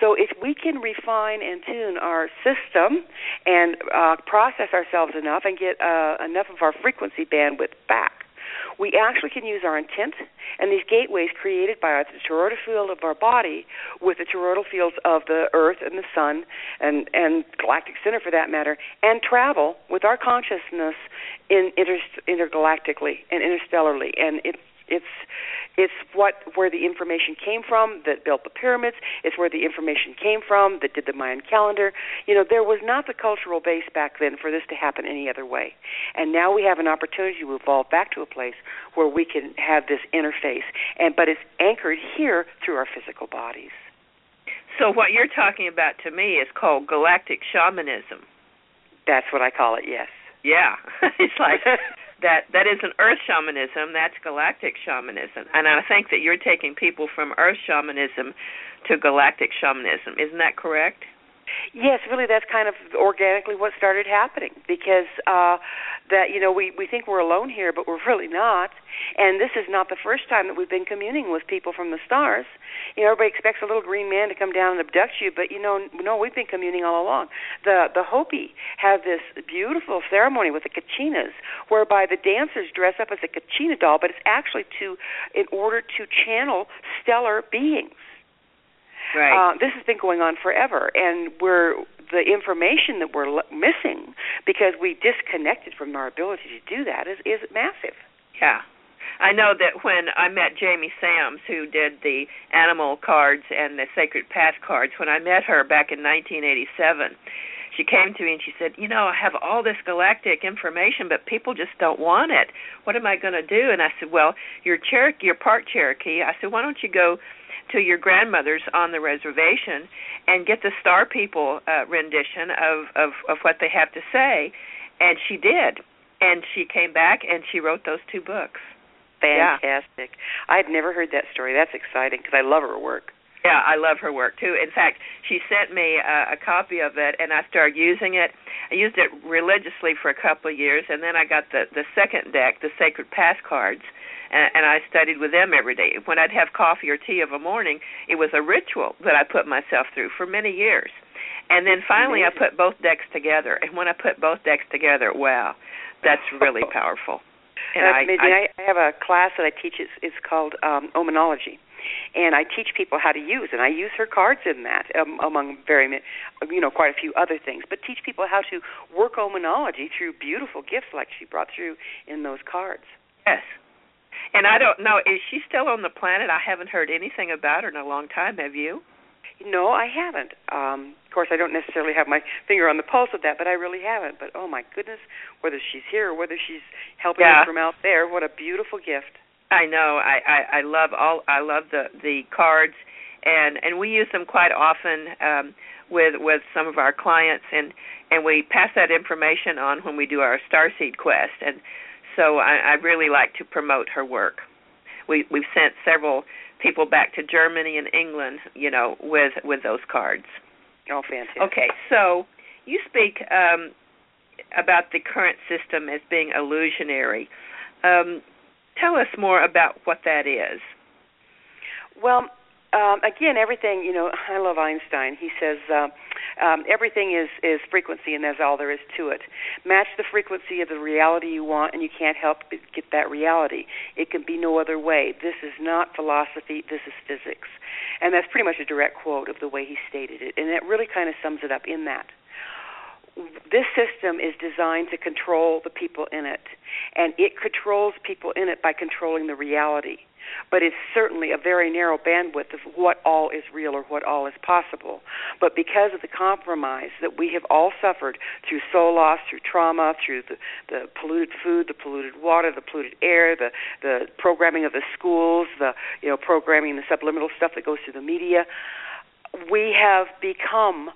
So if we can refine and tune our system and uh, process ourselves enough and get uh, enough of our frequency bandwidth back, we actually can use our intent and these gateways created by the toroidal field of our body with the toroidal fields of the earth and the sun and and galactic center for that matter and travel with our consciousness in inter, intergalactically and interstellarly. And it's it's it's what where the information came from that built the pyramids. It's where the information came from that did the Mayan calendar. You know, there was not the cultural base back then for this to happen any other way. And now we have an opportunity to evolve back to a place where we can have this interface. And but it's anchored here through our physical bodies. So what you're talking about to me is called galactic shamanism. That's what I call it. Yes. Yeah, it's like that that isn't earth shamanism that's galactic shamanism. And i think that you're taking people from earth shamanism to galactic shamanism. Isn't that correct Yes, really, that's kind of organically what started happening because uh, that you know we we think we're alone here, but we're really not. And this is not the first time that we've been communing with people from the stars. You know, everybody expects a little green man to come down and abduct you, but you know, no, we've been communing all along. The the Hopi have this beautiful ceremony with the kachinas, whereby the dancers dress up as a kachina doll, but it's actually to in order to channel stellar beings Right. uh, this has been going on forever, and we're the information that we're l- missing because we disconnected from our ability to do that is is massive. Yeah. I know that when I met Jamie Sams, who did the animal cards and the sacred path cards, when I met her back in 1987, she came to me and she said, "You know, I have all this galactic information, but people just don't want it. What am I going to do?" And I said, "Well, you're Cherokee, you're part Cherokee. I said, why don't you go to your grandmother's on the reservation and get the Star People uh, rendition of, of of what they have to say?" And she did, and she came back and she wrote those two books. Fantastic. I had never heard that story. That's exciting because I love her work. Yeah, I love her work too. In fact, she sent me a, a copy of it, and I started using it. I used it religiously for a couple of years, and then I got the the second deck, the Sacred Path cards, and, and I studied with them every day. When I'd have coffee or tea of a morning, it was a ritual that I put myself through for many years. And then finally. I put both decks together, and when I put both decks together, wow, that's really powerful. And That's I. I, I, have a class that I teach. It's, it's called um, Omenology, and I teach people how to use. And I use her cards in that, um, among very, you know, quite a few other things. But teach people how to work Omenology through beautiful gifts like she brought through in those cards. Yes. And I don't know, is she still on the planet? I haven't heard anything about her in a long time. Have you? No, I haven't. Um, of course, I don't necessarily have my finger on the pulse of that, but I really haven't. But oh my goodness, whether she's here or whether she's helping Yeah. us from out there, what a beautiful gift. I know. I, I I love all. I love the the cards, and and we use them quite often um, with with some of our clients, and and we pass that information on when we do our Starseed Quest, and so I, I really like to promote her work. We we've sent several people back to Germany and England, you know, with with those cards. Oh, fantastic. Okay, so you speak um, about the current system as being illusionary. Um, tell us more about what that is. Well, um, again, everything you know. I love Einstein. He says uh, um, everything is is frequency, and that's all there is to it. Match the frequency of the reality you want, and you can't help but get that reality. It can be no other way. This is not philosophy. This is physics, and that's pretty much a direct quote of the way he stated it, and it really kind of sums it up in that. This system is designed to control the people in it, and it controls people in it by controlling the reality but it's certainly a very narrow bandwidth of what all is real or what all is possible. But because of the compromise that we have all suffered through soul loss, through trauma, through the, the polluted food, the polluted water, the polluted air, the the programming of the schools, the you know programming, the subliminal stuff that goes through the media, we have become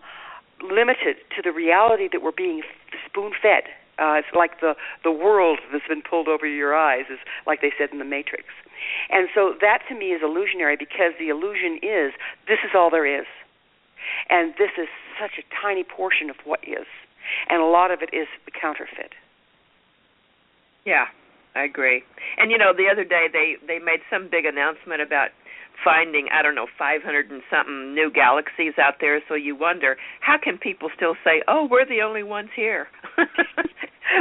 limited to the reality that we're being spoon fed. Uh, it's like the the world that's been pulled over your eyes, is like they said in the Matrix. And so that to me is illusionary because the illusion is this is all there is. And this is such a tiny portion of what is. And a lot of it is counterfeit. Yeah, I agree. And you know, the other day they they made some big announcement about finding I don't know 500 and something new galaxies out there. So you wonder how can people still say, "Oh, we're the only ones here."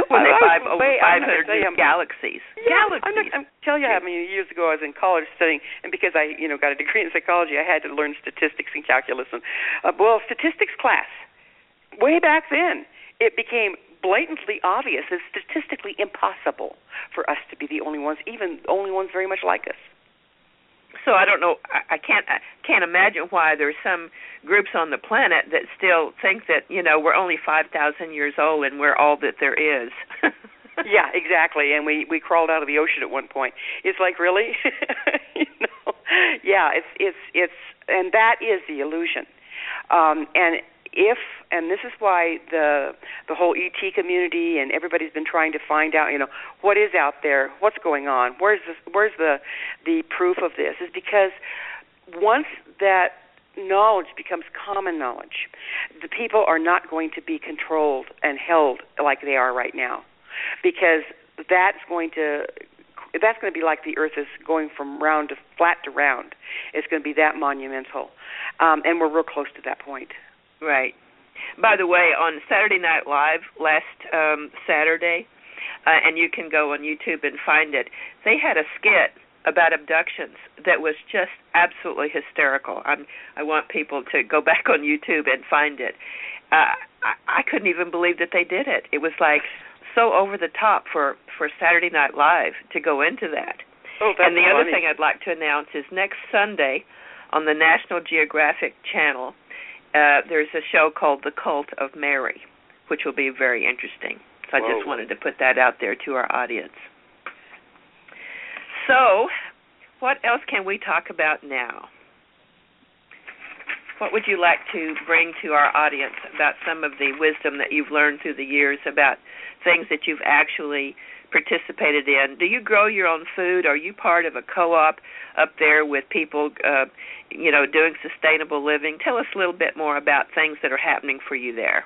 when they find over 500 new galaxies. Yeah, galaxies. I'm, not, I'm tell you how many years ago I was in college studying, and because I, you know, got a degree in psychology, I had to learn statistics and calculus. And uh, well, statistics class, way back then, it became blatantly obvious and statistically impossible for us to be the only ones, even the only ones very much like us so I don't know. I, I can't I can't imagine why there's some groups on the planet that still think that you know we're only five thousand years old and we're all that there is. yeah, exactly. And we we crawled out of the ocean at one point. It's like really, you know, yeah. It's it's it's and that is the illusion. Um, and if and this is why the the whole ET community and everybody's been trying to find out, you know, what is out there, what's going on, where's this, where's the the proof of this? Is because once that knowledge becomes common knowledge, the people are not going to be controlled and held like they are right now, because that's going to that's going to be like the Earth is going from round to flat to round. It's going to be that monumental, um, and we're real close to that point. Right. By the way, on Saturday Night Live last um Saturday, uh, and you can go on YouTube and find it. They had a skit about abductions that was just absolutely hysterical. I'm I want people to go back on YouTube and find it. Uh I, I couldn't even believe that they did it. It was like so over the top for for Saturday Night Live to go into that. Oh, and the funny. other thing I'd like to announce is next Sunday on the National Geographic Channel uh, there's a show called The Cult of Mary, which will be very interesting. So I Whoa. just wanted to put that out there to our audience. So, what else can we talk about now? What would you like to bring to our audience about some of the wisdom that you've learned through the years about things that you've actually participated in? Do you grow your own food? Are you part of a co-op up there with people, uh, you know, doing sustainable living? Tell us a little bit more about things that are happening for you there.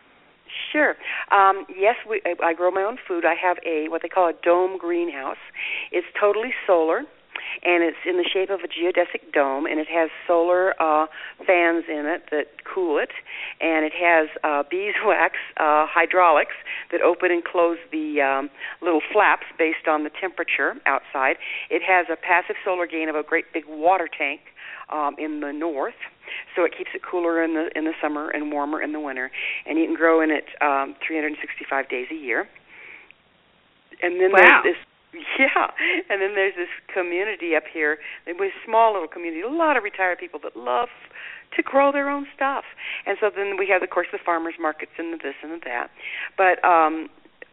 Sure. Um, yes, we, I grow my own food. I have a what they call a dome greenhouse. It's totally solar and it's in the shape of a geodesic dome, and it has solar uh, fans in it that cool it, and it has uh, beeswax uh, hydraulics that open and close the um, little flaps based on the temperature outside. It has a passive solar gain of a great big water tank um, in the north, so it keeps it cooler in the in the summer and warmer in the winter. And you can grow in it um, 365 days a year. And then wow. there's this yeah, and then there's this community up here. It was a small little community, a lot of retired people that love to grow their own stuff. And so then we have, of course, the farmers markets and the this and the that. But um,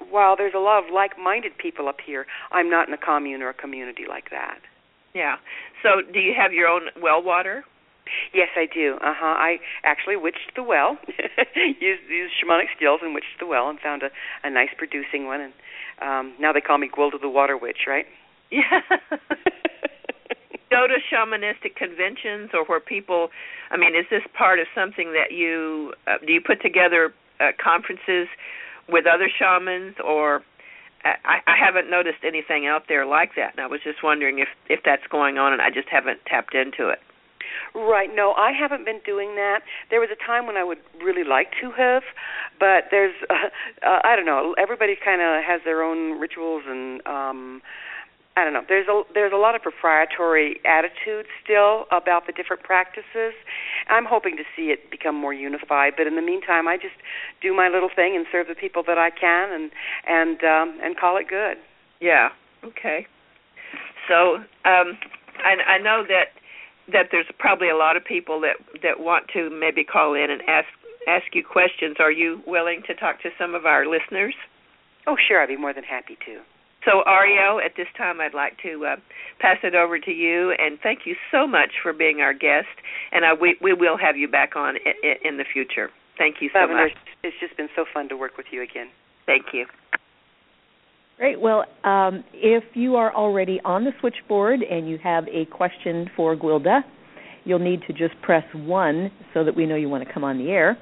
while there's a lot of like-minded people up here, I'm not in a commune or a community like that. Yeah. So, do you have your own well water? Yes, I do. Uh huh. I actually witched the well, used used shamanic skills and witched the well, and found a a nice producing one. And um now they call me Gwilda the Water Witch, right? Yeah. Go to shamanistic conventions or where people. I mean, is this part of something that you uh, do? You put together uh, conferences with other shamans, or I, I haven't noticed anything out there like that. And I was just wondering if if that's going on, and I just haven't tapped into it. Right. No, I haven't been doing that. There was a time when I would really like to have, but there's uh, uh, I don't know. Everybody kind of has their own rituals and um I don't know. There's a there's a lot of proprietary attitude still about the different practices. I'm hoping to see it become more unified, but in the meantime, I just do my little thing and serve the people that I can and and um and call it good. Yeah. Okay. So, um I I know that that there's probably a lot of people that that want to maybe call in and ask ask you questions. Are you willing to talk to some of our listeners? Oh, sure. I'd be more than happy to. So, Ario, at this time, I'd like to uh, pass it over to you, and thank you so much for being our guest. And uh, we we will have you back on in, in the future. Thank you so much. It's just been so fun to work with you again. Thank you. Great. Well, um, if you are already on the switchboard and you have a question for Gwilda, you'll need to just press 1 so that we know you want to come on the air.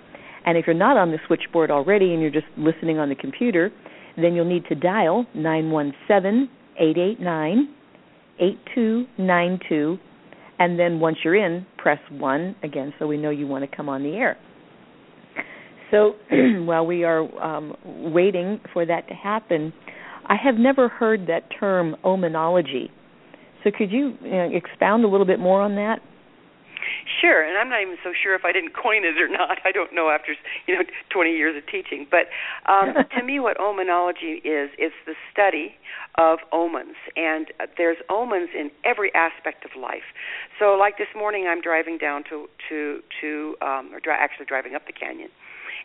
And if you're not on the switchboard already and you're just listening on the computer, then you'll need to dial 917 eight eight nine eight two nine two, and then once you're in, press one again, so we know you want to come on the air. So while we are um, waiting for that to happen, I have never heard that term omenology. So could you, you know, expound a little bit more on that? Sure, and I'm not even so sure if I didn't coin it or not. I don't know after you know 20 years of teaching. But um, to me, what omenology is, it's the study of omens, and there's omens in every aspect of life. So, like this morning, I'm driving down to to to um, or dri- actually driving up the canyon,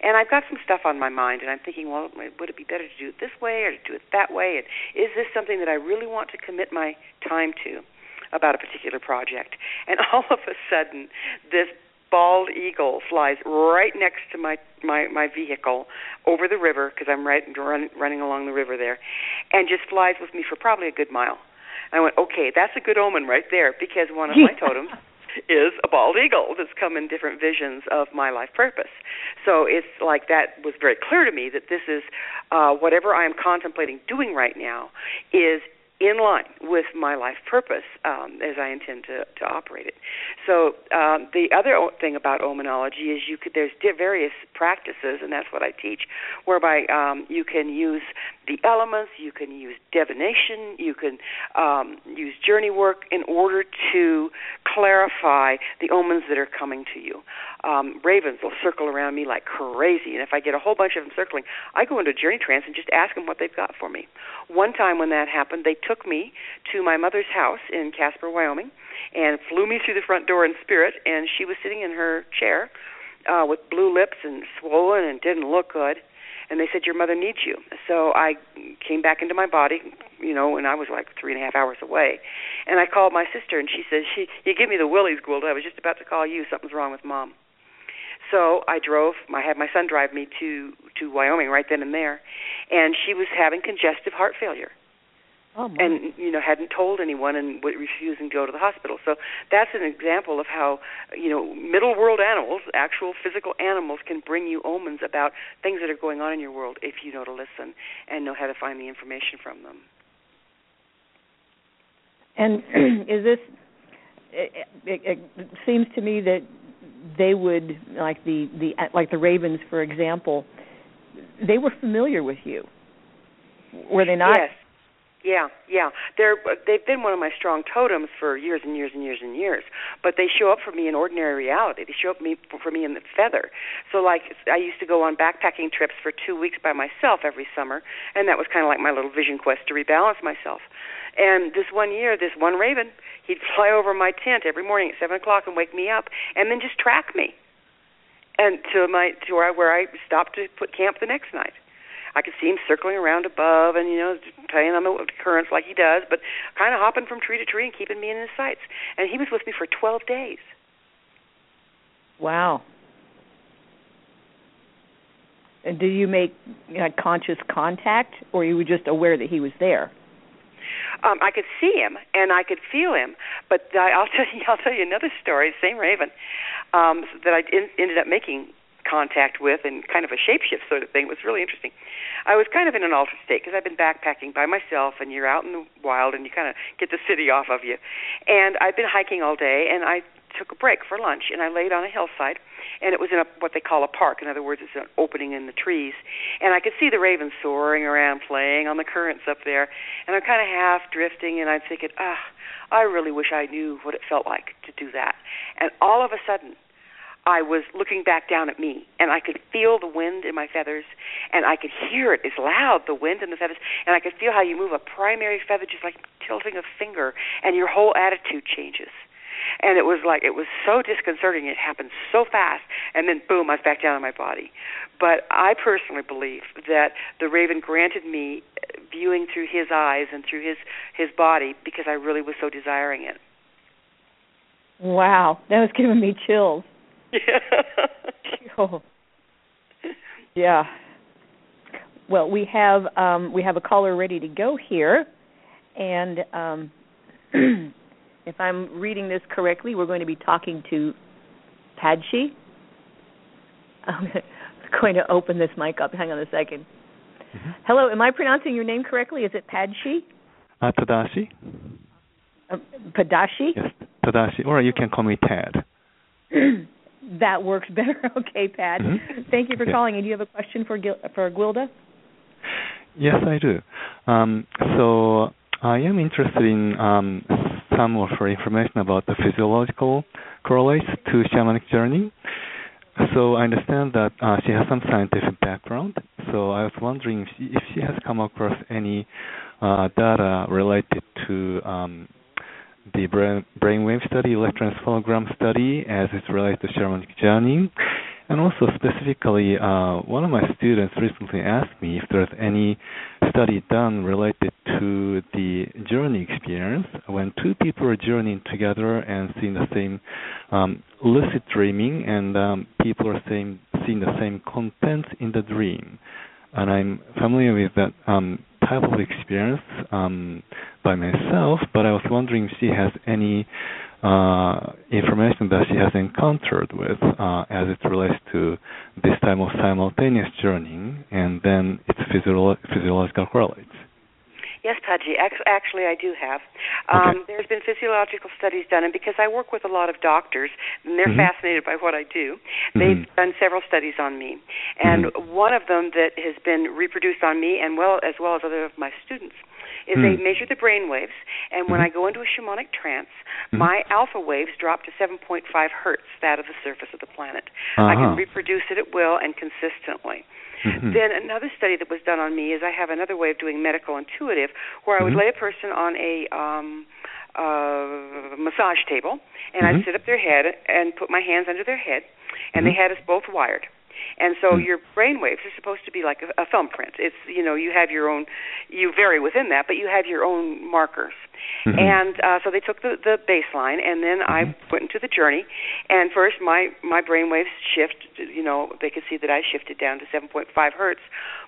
and I've got some stuff on my mind, and I'm thinking, well, would it be better to do it this way or to do it that way? And is this something that I really want to commit my time to about a particular project? And all of a sudden, this bald eagle flies right next to my my my vehicle over the river because I'm right run, running along the river there, and just flies with me for probably a good mile. I went, okay, that's a good omen right there because one of my totems is a bald eagle that's come in different visions of my life purpose. So it's like that was very clear to me that this is uh, whatever I am contemplating doing right now is in line with my life purpose um, as I intend to, to operate it. So um, the other thing about omenology is you could there's various practices, and that's what I teach, whereby um, you can use the elements, you can use divination, you can um, use journey work in order to clarify the omens that are coming to you. Um, ravens will circle around me like crazy, and if I get a whole bunch of them circling, I go into a journey trance and just ask them what they've got for me. One time when that happened, they took me to my mother's house in Casper, Wyoming, and flew me through the front door in spirit, and she was sitting in her chair uh, with blue lips and swollen and didn't look good and they said your mother needs you. So I came back into my body, you know, and I was like three and a half hours away, and I called my sister, and she said, "She, you give me the willies, Gould. I was just about to call you. Something's wrong with mom." So I drove. I had my son drive me to to Wyoming right then and there, and she was having congestive heart failure. Oh, and you know hadn't told anyone and refusing to go to the hospital. So that's an example of how you know middle world animals, actual physical animals, can bring you omens about things that are going on in your world if you know to listen and know how to find the information from them. And is this? It, it, it seems to me that they would like the the like the ravens, for example. They were familiar with you, were they not? Yes yeah, yeah. They're they've been one of my strong totems for years and years and years and years. But they show up for me in ordinary reality. They show up me for me in the feather. So like I used to go on backpacking trips for two weeks by myself every summer, and that was kind of like my little vision quest to rebalance myself. And this one year, this one raven, he'd fly over my tent every morning at seven o'clock and wake me up, and then just track me, and to my to where I, where I stopped to put camp the next night. I could see him circling around above and you know playing on the currents like he does, but kind of hopping from tree to tree and keeping me in his sights. And he was with me for 12 days. Wow. And did you make you know, conscious contact, or you were just aware that he was there? Um, I could see him and I could feel him, but I, I'll tell you, I'll tell you another story. Same Raven um, that I in, ended up making contact with and kind of a shapeshift sort of thing. It was really interesting. I was kind of in an altered state because I've been backpacking by myself and you're out in the wild and you kind of get the city off of you. And I've been hiking all day and I took a break for lunch and I laid on a hillside and it was in a what they call a park. In other words, it's an opening in the trees. And I could see the ravens soaring around playing on the currents up there. And I'm kind of half drifting and I'm thinking, ah, I really wish I knew what it felt like to do that. And all of a sudden I was looking back down at me, and I could feel the wind in my feathers, and I could hear it. It's loud, the wind in the feathers, and I could feel how you move a primary feather just like tilting a finger, and your whole attitude changes. And it was like it was so disconcerting. It happened so fast, and then boom, I was back down in my body. But I personally believe that the raven granted me viewing through his eyes and through his his body because I really was so desiring it. Wow, that was giving me chills. oh. Yeah. Well, we have um, we have a caller ready to go here, and um, if I'm reading this correctly, we're going to be talking to Padshi. I'm going to open this mic up. Hang on a 2nd mm-hmm. Hello, am I pronouncing your name correctly? Is it Padshi? Uh, Tadashi. Uh, Padashi. Yes, Tadashi, or you can call me Tad. that works better. okay, Pat. Mm-hmm. Thank you for okay. calling. And do you have a question for Gil- for Gwilda? Yes, I do. Um, so I am interested in um, some her information about the physiological correlates to shamanic journey. So I understand that uh, she has some scientific background. So I was wondering if she, if she has come across any uh, data related to um, the brain, brainwave study, electroencephalogram study, as it relates to shamanic journey. And also specifically, uh, one of my students recently asked me if there's any study done related to the journey experience when two people are journeying together and seeing the same um, lucid dreaming, and um, people are seeing, seeing the same content in the dream. And I'm familiar with that um, type of experience um, by myself, but I was wondering if she has any uh, information that she has encountered with uh, as it relates to this type of simultaneous journeying and then its physio- physiological correlates. Yes, Paji. Actually, I do have. Um, okay. There's been physiological studies done, and because I work with a lot of doctors, and they're mm-hmm. fascinated by what I do, they've mm-hmm. done several studies on me. And mm-hmm. one of them that has been reproduced on me, and well as well as other of my students, is mm. they measure the brain waves, and when mm-hmm. I go into a shamanic trance, mm-hmm. my alpha waves drop to 7.5 hertz, that of the surface of the planet. Uh-huh. I can reproduce it at will and consistently. Mm-hmm. Then another study that was done on me is I have another way of doing medical intuitive, where I would mm-hmm. lay a person on a um, uh, massage table, and mm-hmm. I'd sit up their head and put my hands under their head, and they Mm-hmm. had us both wired. And so mm. your brain waves are supposed to be like a, a thumbprint. It's you know you have your own, you vary within that, but you have your own markers. Mm-hmm. And uh, so they took the the baseline, and then mm-hmm. I went into the journey. And first, my my brain waves shift. You know, they could see that I shifted down to 7.5 hertz.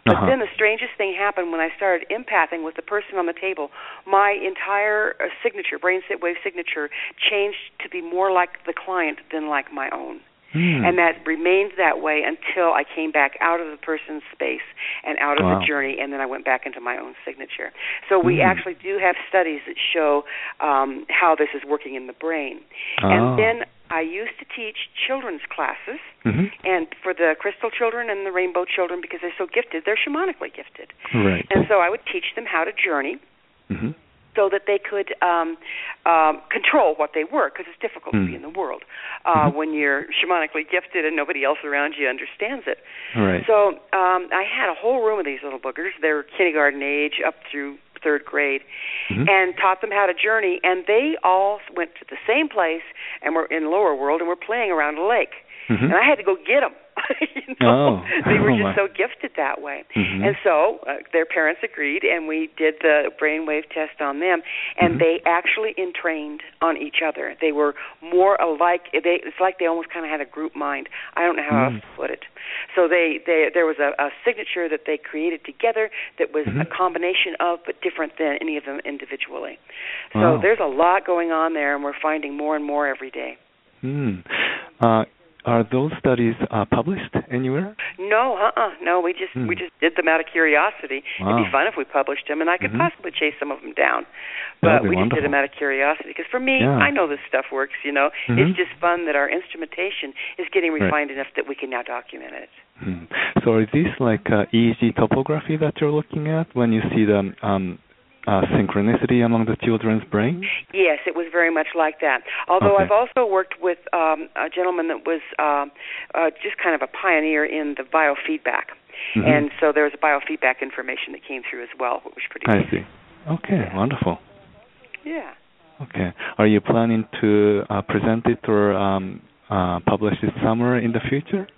But uh-huh. then the strangest thing happened when I started empathing with the person on the table. My entire uh, signature, brain wave signature, changed to be more like the client than like my own. Mm. And that remained that way until I came back out of the person's space and out of wow. the journey, and then I went back into my own signature. So we mm. actually do have studies that show um, how this is working in the brain. Oh. And then I used to teach children's classes, mm-hmm. and for the crystal children and the rainbow children, because they're so gifted, they're shamanically gifted. Right. And so I would teach them how to journey. Mm-hmm so that they could um, um, control what they were, because it's difficult mm. to be in the world uh, mm-hmm. when you're shamanically gifted and nobody else around you understands it. Right. So um, I had a whole room of these little boogers. They're kindergarten age up through third grade, mm-hmm. and taught them how to journey. And they all went to the same place and were in lower world and were playing around a lake. Mm-hmm. And I had to go get them. you know? Oh. they were oh, just my. so gifted that way. Mm-hmm. And so uh, their parents agreed, and we did the brainwave test on them, and mm-hmm. they actually entrained on each other. They were more alike. They, it's like they almost kind of had a group mind. I don't know how mm-hmm. else to put it. So they, they there was a, a signature that they created together that was mm-hmm. a combination of, but different than any of them individually. So wow. there's a lot going on there, and we're finding more and more every day. Mm. Uh, are those studies uh, published anywhere? No, uh-uh. No, we just Hmm. we just did them out of curiosity. Wow. It'd be fun if we published them, and I could Mhm. possibly chase some of them down. But we just did them out of curiosity because for me, Yeah. I know this stuff works. You know, Mhm. it's just fun that our instrumentation is getting Right. refined enough that we can now document it. Hmm. So is this like uh, EEG topography that you're looking at when you see the um, uh, synchronicity among the children's brains? Yes, it was very much like that. Although Okay. I've also worked with um, a gentleman that was um, uh, just kind of a pioneer in the biofeedback. Mhm. And so there was biofeedback information that came through as well, which was pretty I see. Okay, Yeah. wonderful. Yeah. Okay. Are you planning to uh, present it or um, uh, publish it somewhere in the future?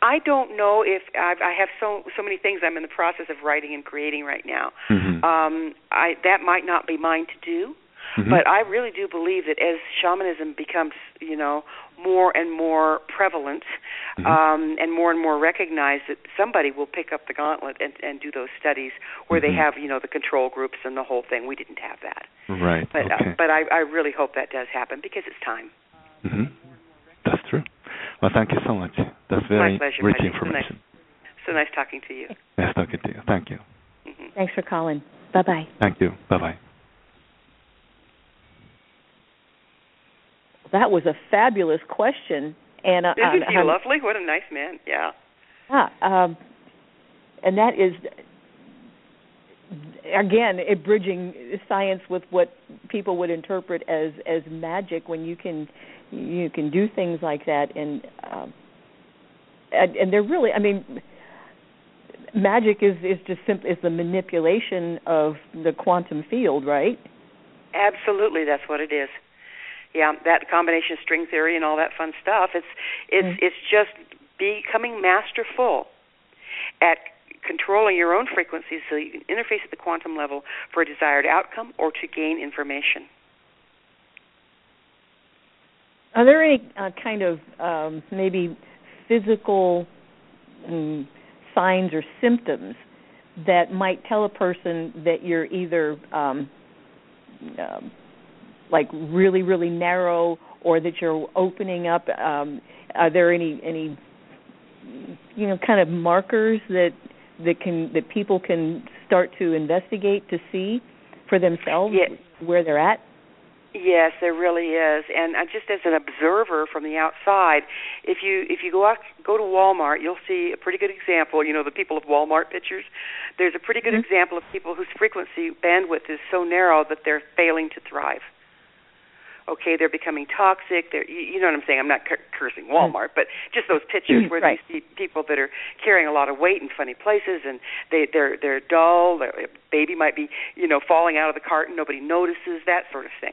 I don't know if I've, I have so so many things I'm in the process of writing and creating right now. Mhm. Um, I that might not be mine to do, Mhm. but I really do believe that as shamanism becomes, you know, more and more prevalent Mhm. um, and more and more recognized, that somebody will pick up the gauntlet and, and do those studies where Mhm. they have, you know, the control groups and the whole thing. We didn't have that, Right. but okay. uh, but I, I really hope that does happen because it's time. hmm That's true. Well, thank you so much. That's My very pleasure, rich Patty. So information. So nice talking to you. Nice talking to you. Thank you. hmm Thanks for calling. Bye bye. Thank you. Bye bye. That was a fabulous question, and uh, isn't he um, lovely? What a nice man. Yeah. Yeah, um, and that is again it bridging science with what people would interpret as as magic when you can you can do things like that and um, and, and they're really I mean magic is is just simply is the manipulation of the quantum field, right? Absolutely, that's what it is. Yeah, that combination of string theory and all that fun stuff. It's it's mm. it's just becoming masterful at controlling your own frequencies so you can interface at the quantum level for a desired outcome or to gain information. Are there any uh, kind of um, maybe physical um, signs or symptoms that might tell a person that you're either um, um, like really really narrow or that you're opening up? Um, are there any any you know kind of markers that that can that people can start to investigate to see for themselves yeah. where they're at? Yes, there really is, and uh, just as an observer from the outside, if you if you go out go to Walmart, you'll see a pretty good example. You know the people of Walmart pictures. There's a pretty good mm-hmm. example of people whose frequency bandwidth is so narrow that they're failing to thrive okay, they're becoming toxic. They're, you, you know what I'm saying? I'm not cur- cursing Walmart, but just those pictures where right. you see people that are carrying a lot of weight in funny places, and they they're they're dull. Their baby might be you know falling out of the cart and Nobody notices that sort of thing.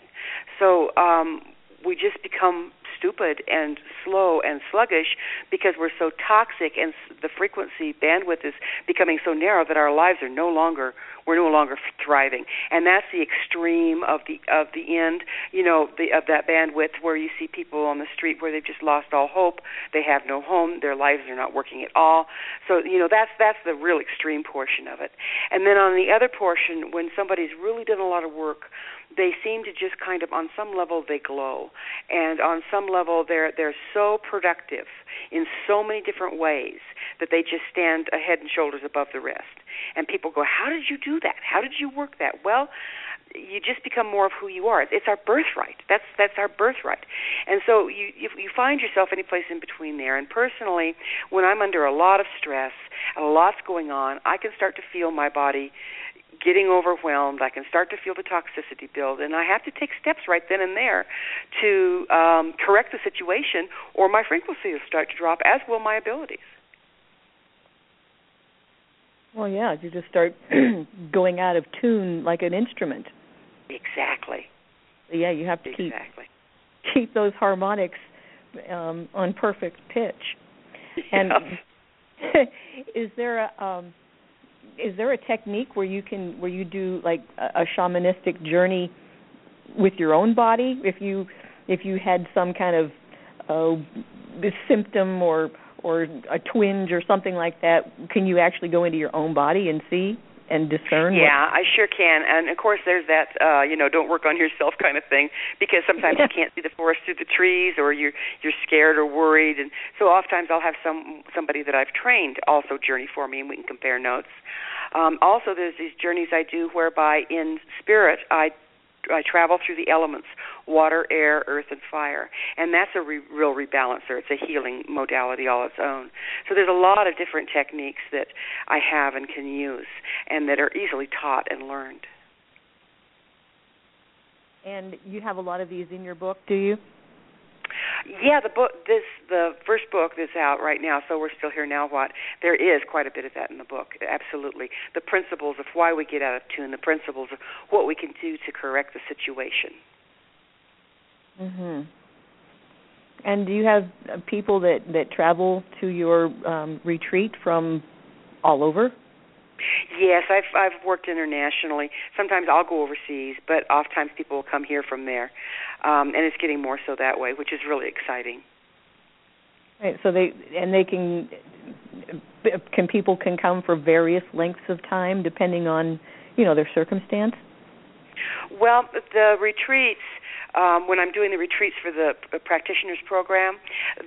So um, we just become stupid and slow and sluggish because we're so toxic and the frequency bandwidth is becoming so narrow that our lives are no longer we're no longer thriving. And that's the extreme of the of the end you know the of that bandwidth where you see people on the street where they've just lost all hope. They have no home. Their lives are not working at all. So you know that's that's the real extreme portion of it. And then on the other portion when somebody's really done a lot of work they seem to just kind of on some level they glow. And on some level they're they're so productive in so many different ways that they just stand a head and shoulders above the rest. And people go how did you do that? How did you work that? Well you just become more of who you are. It's our birthright. That's that's our birthright. And so you you, you find yourself any place in between there. And personally when i'm under a lot of stress and a lot's going on i can start to feel my body getting overwhelmed. I can start to feel the toxicity build, and I have to take steps right then and there to um, correct the situation, or my frequency will start to drop, as will my abilities. Well, yeah, you just start going out of tune like an instrument. Exactly. Yeah, you have to keep exactly. keep those harmonics um, on perfect pitch. And is there a um, is there a technique where you can where you do like a, a shamanistic journey with your own body if you if you had some kind of uh, symptom or or a twinge or something like that can you actually go into your own body and see and discern yeah what... i sure can and of course there's that uh you know don't work on yourself kind of thing because sometimes yeah. you can't see the forest through the trees or you're you're scared or worried and so oftentimes i'll have some somebody that i've trained also journey for me and we can compare notes um, also, there's these journeys I do whereby in spirit I I travel through the elements water, air, earth, and fire. And that's a re- real rebalancer. It's a healing modality all its own. So there's a lot of different techniques that I have and can use and that are easily taught and learned. And you have a lot of these in your book, do you? Yeah, the book, this the first book that's out right now. So we're still here now. What there is quite a bit of that in the book. Absolutely, the principles of why we get out of tune, the principles of what we can do to correct the situation. Mhm. And do you have uh, people that that travel to your um, retreat from all over? Yes, I've I've worked internationally. Sometimes I'll go overseas, but oftentimes people will come here from there, um, and it's getting more so that way, which is really exciting. Right. So they and they can can people can come for various lengths of time depending on you know their circumstance. Well, the retreats um, when I'm doing the retreats for the practitioners program,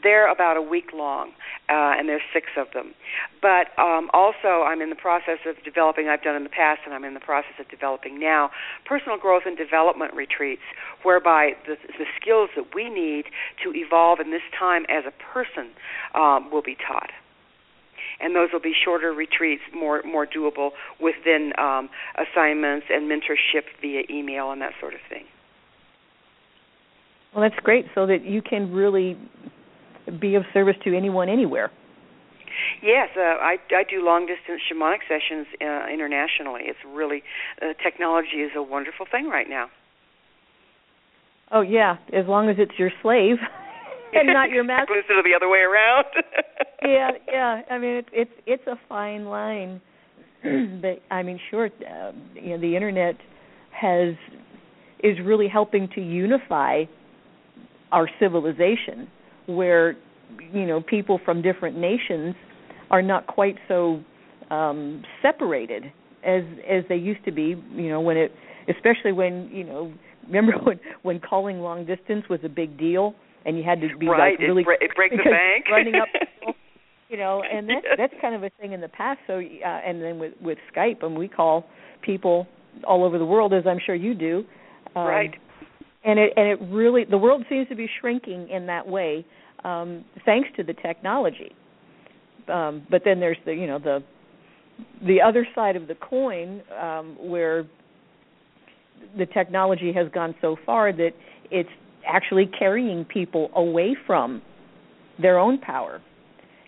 they're about a week long, uh, and there's six of them. But um, also, I'm in the process of developing. I've done in the past, and I'm in the process of developing now personal growth and development retreats, whereby the, the skills that we need to evolve in this time as a person um, will be taught and those will be shorter retreats, more more doable within um, assignments and mentorship via email and that sort of thing. Well, that's great, so that you can really be of service to anyone anywhere. Yes, uh, I I do long distance shamanic sessions uh, internationally. It's really uh, technology is a wonderful thing right now. Oh yeah, as long as it's your slave. and not your master. Instead of the other way around. yeah, yeah. I mean, it's it's it's a fine line, but I mean, sure, uh, you know, the internet has is really helping to unify our civilization, where you know people from different nations are not quite so um separated as as they used to be. You know, when it especially when you know remember when when calling long distance was a big deal and you had to be right. like really it, it breaks the bank running up you know and that yes. that's kind of a thing in the past so uh, and then with with Skype and we call people all over the world as I'm sure you do um, right and it and it really the world seems to be shrinking in that way um thanks to the technology um but then there's the you know the the other side of the coin um where the technology has gone so far that it's actually carrying people away from their own power.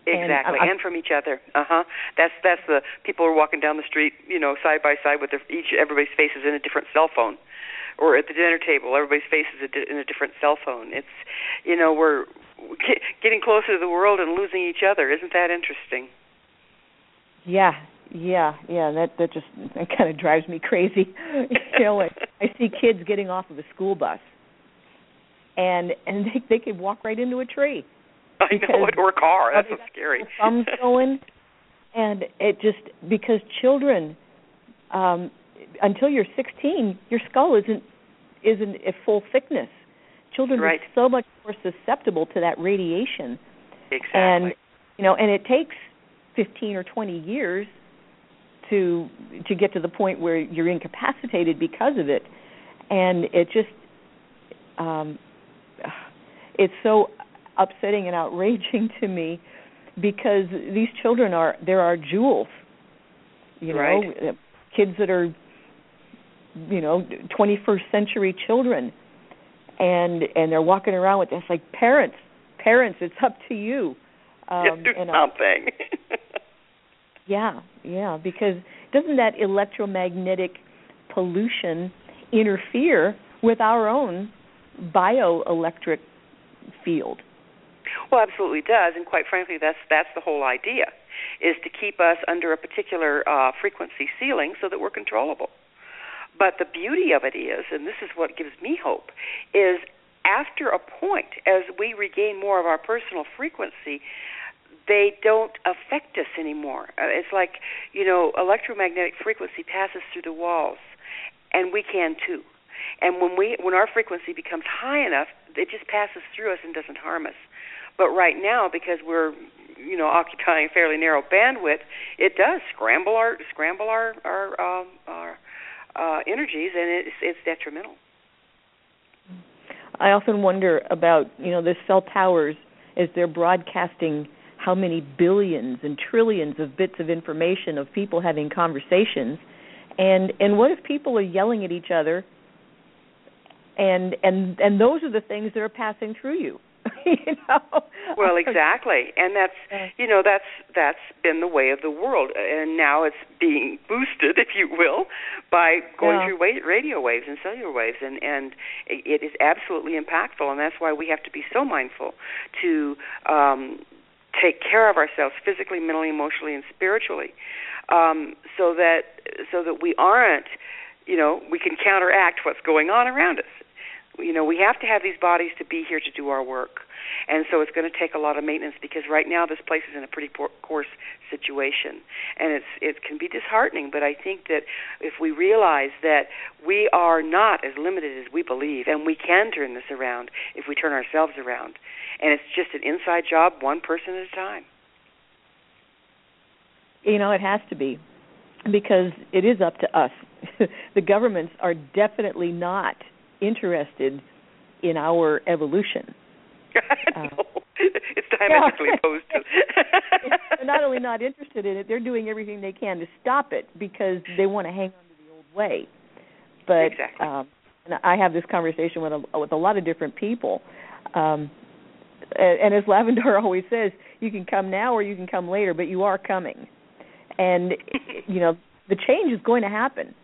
Exactly, and, and from each other. Uh huh. That's that's the people are walking down the street, you know, side by side with their each everybody's faces in a different cell phone, or at the dinner table, everybody's face faces in a different cell phone. It's, you know, we're getting closer to the world and losing each other. Isn't that interesting? Yeah, yeah, yeah. That that just that kind of drives me crazy. you know, I, I see kids getting off of a school bus and and they they could walk right into a tree. I know it or a car. That's so scary. Thumbs going, and it just because children, um, until you're 16, your skull isn't isn't at full thickness. Children right. are so much more susceptible to that radiation. Exactly. And you know, and it takes 15 or 20 years to to get to the point where you're incapacitated because of it. And it just um it's so upsetting and outraging to me because these children are there are jewels you know right. kids that are you know 21st century children and and they're walking around with this like parents parents it's up to you um do and, something yeah yeah because doesn't that electromagnetic pollution interfere with our own bioelectric field. Well, absolutely does, and quite frankly, that's that's the whole idea, is to keep us under a particular uh, frequency ceiling so that we're controllable. But the beauty of it is, and this is what gives me hope, is after a point, as we regain more of our personal frequency, they don't affect us anymore. Uh, it's like you know, electromagnetic frequency passes through the walls, and we can too. And when we when our frequency becomes high enough, it just passes through us and doesn't harm us. But right now, because we're you know occupying fairly narrow bandwidth, it does scramble our scramble our our um, our uh, energies, and it's it's detrimental. I often wonder about you know the cell towers as they're broadcasting how many billions and trillions of bits of information of people having conversations and and what if people are yelling at each other and and and those are the things that are passing through you you know? Well exactly. And that's you know that's that's been the way of the world. And now it's being boosted if you will by going yeah. through radio waves and cellular waves. And and it is absolutely impactful. And that's why we have to be so mindful to um take care of ourselves physically mentally emotionally and spiritually um so that so that we aren't you know we can counteract what's going on around us. You know we have to have these bodies to be here to do our work and so it's going to take a lot of maintenance because right now this place is in a pretty poor, coarse situation, and it's it can be disheartening. But I think that if we realize that we are not as limited as we believe, and we can turn this around if we turn ourselves around, and it's just an inside job, one person at a time. You know, it has to be because it is up to us. the governments are definitely not interested in our evolution. Uh, it's diametrically yeah. opposed to. they're not only not interested in it, they're doing everything they can to stop it because they want to hang on to the old way. But exactly. um, and I have this conversation with a, with a lot of different people. Um, and as Lavandar always says, you can come now or you can come later, but you are coming. And you know, the change is going to happen.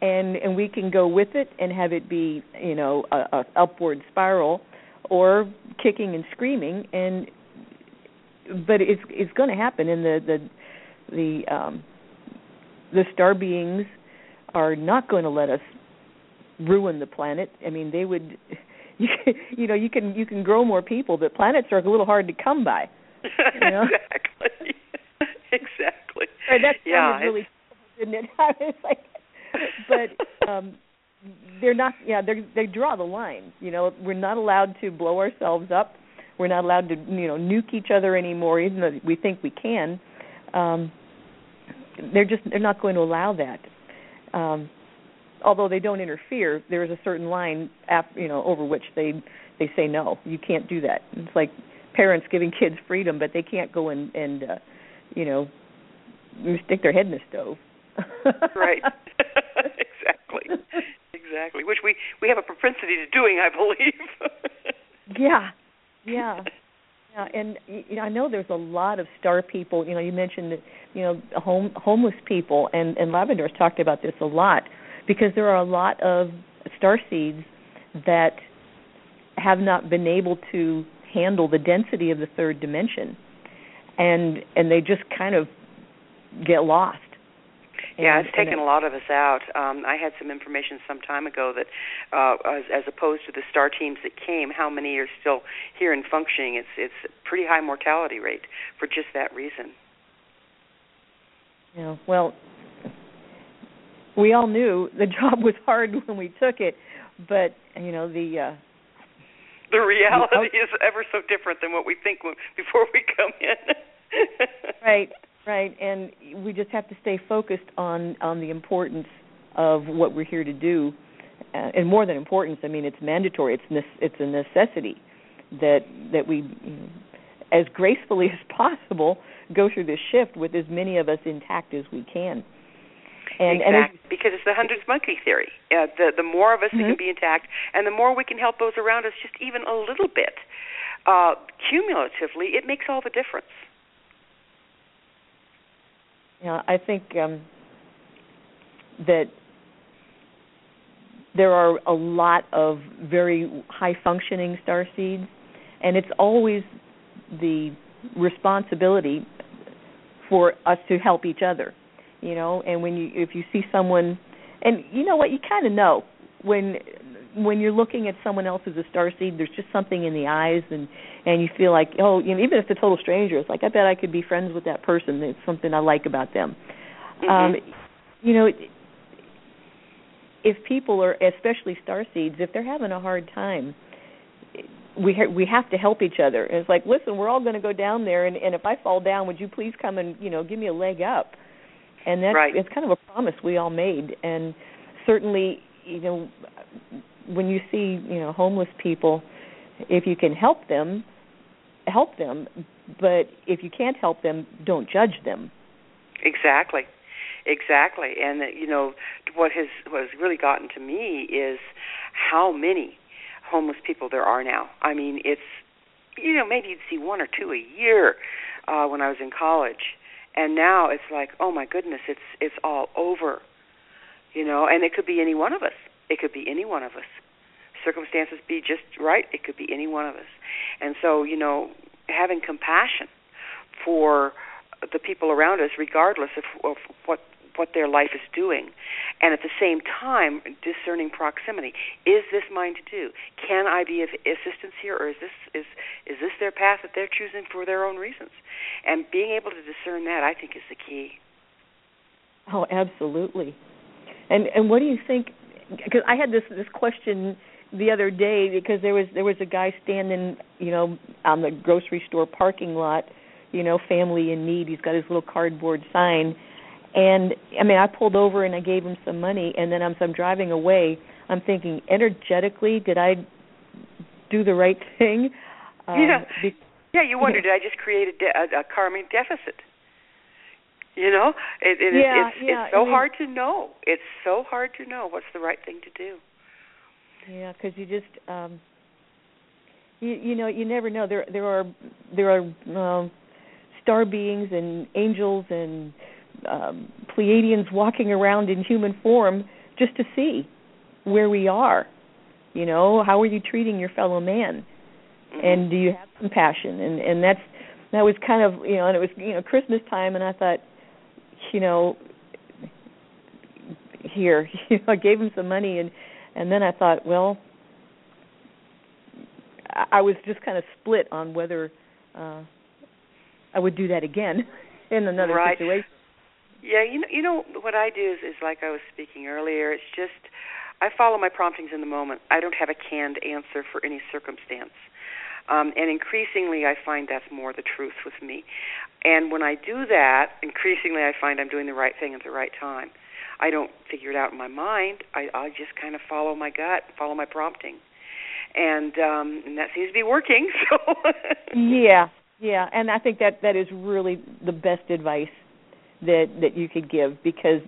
And and we can go with it and have it be, you know, a, a upward spiral or kicking and screaming and but it's it's going to happen and the the the um the star beings are not going to let us ruin the planet. I mean, they would you, you know, you can you can grow more people, but planets are a little hard to come by. You know? exactly. exactly. Right, that yeah, really didn't it? it's like but um they're not yeah they they draw the line you know. We're not allowed to blow ourselves up. We're not allowed to you know nuke each other anymore even though we think we can. Um they're just they're not going to allow that. Um although they don't interfere there is a certain line after, you know over which they they say no. You can't do that. It's like parents giving kids freedom but they can't go and and uh you know stick their head in the stove. Right. Exactly exactly. Which we we have a propensity to doing, I believe. yeah, yeah, yeah. And you know, I know there's a lot of star people. You know, you mentioned you know home homeless people, and and Lavandar's talked about this a lot because there are a lot of star seeds that have not been able to handle the density of the third dimension, and and they just kind of get lost yeah, it's taken a lot of us out. Um, I had some information some time ago that, uh, as, as opposed to the star teams that came, how many are still here and functioning? It's it's a pretty high mortality rate for just that reason. Yeah. Well, we all knew the job was hard when we took it, but you know the. Uh, the reality the, is ever so different than what we think when, before we come in. right Right, and we just have to stay focused on on the importance of what we're here to do, uh, and more than importance, I mean it's mandatory. It's ne- it's a necessity that that we, as gracefully as possible, go through this shift with as many of us intact as we can. And, exactly, and because it's the hundredth monkey theory. Uh, the the more of us mm-hmm. that can be intact, and the more we can help those around us, just even a little bit, uh, cumulatively, it makes all the difference. Know, I think um, that there are a lot of very high functioning star seeds, and it's always the responsibility for us to help each other. You know, and when you if you see someone, and you know what, you kind of know when when you're looking at someone else as a star seed, there's just something in the eyes, and and you feel like, oh, you know, even if it's a total stranger, it's like I bet I could be friends with that person. It's something I like about them. Mm-hmm. Um, you know, if people are, especially star seeds, if they're having a hard time, we ha- we have to help each other. And it's like, listen, we're all going to go down there, and and if I fall down, would you please come and you know give me a leg up? And that's right. it's kind of a promise we all made, and certainly, you know, when you see you know homeless people, if you can help them, help them. But if you can't help them, don't judge them. Exactly, exactly. And uh, you know what has what has really gotten to me is how many homeless people there are now. I mean, it's you know maybe you'd see one or two a year uh, when I was in college, and now it's like oh my goodness, it's it's all over. You know, and it could be any one of us. It could be any one of us. Circumstances be just right. It could be any one of us. And so, you know, having compassion for the people around us, regardless of, of what what their life is doing, and at the same time discerning proximity. Is this mine to do? Can I be of assistance here, or is this is is this their path that they're choosing for their own reasons? And being able to discern that, I think, is the key. Oh, absolutely. And and what do you think? Because I had this this question the other day because there was there was a guy standing, you know, on the grocery store parking lot, you know, family in need. He's got his little cardboard sign, and I mean, I pulled over and I gave him some money, and then as I'm driving away, I'm thinking energetically, did I do the right thing? Um, yeah. Be- yeah, you wonder, did I just create a, de- a, a karmic deficit? You know, it, it, yeah, it's yeah. it's so I mean, hard to know. It's so hard to know what's the right thing to do. Yeah, because you just um you you know you never know. There there are there are um, star beings and angels and um, Pleiadians walking around in human form just to see where we are. You know, how are you treating your fellow man? Mm-hmm. And do you have compassion? And and that's that was kind of you know, and it was you know Christmas time, and I thought, you know, here, you know, I gave him some money, and and then I thought, well, I was just kind of split on whether uh I would do that again in another right. situation. Yeah, you know, you know what I do is, is like I was speaking earlier. It's just I follow my promptings in the moment. I don't have a canned answer for any circumstance. Um, and increasingly, I find that's more the truth with me. And when I do that, increasingly, I find I'm doing the right thing at the right time. I don't figure it out in my mind. I, I just kind of follow my gut, follow my prompting, and um, and that seems to be working. So yeah, yeah, and I think that that is really the best advice that that you could give because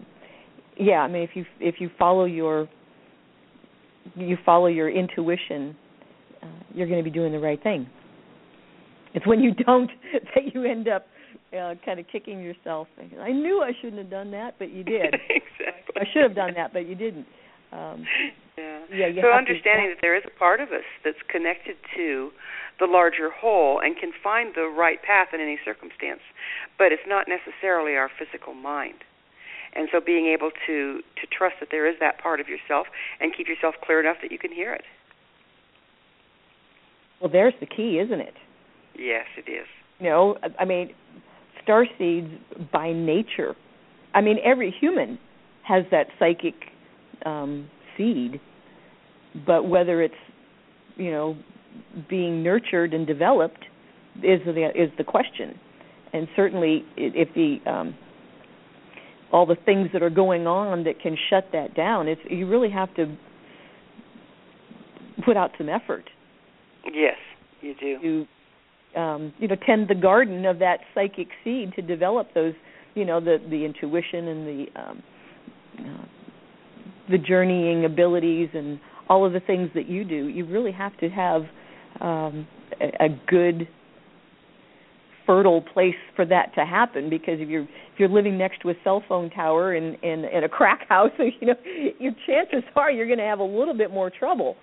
yeah, I mean if you if you follow your you follow your intuition, uh, you're going to be doing the right thing. It's when you don't that you end up uh, kind of kicking yourself. I knew I shouldn't have done that, but you did. exactly. I should have done that, but you didn't. Um, yeah. yeah so understanding to, that there is a part of us that's connected to the larger whole and can find the right path in any circumstance, but it's not necessarily our physical mind. And so being able to to trust that there is that part of yourself and keep yourself clear enough that you can hear it. Well, there's the key, isn't it? Yes, it is. You know, I mean, star seeds by nature. I mean, every human has that psychic um, seed, but whether it's you know being nurtured and developed is the is the question. And certainly, if the um, all the things that are going on that can shut that down, it's you really have to put out some effort. Yes, you do. To um, you know tend the garden of that psychic seed to develop those you know the the intuition and the um, uh, the journeying abilities and all of the things that you do. You really have to have um, a, a good fertile place for that to happen because if you're if you're living next to a cell phone tower in in, in a crack house you know your chances are you're going to have a little bit more trouble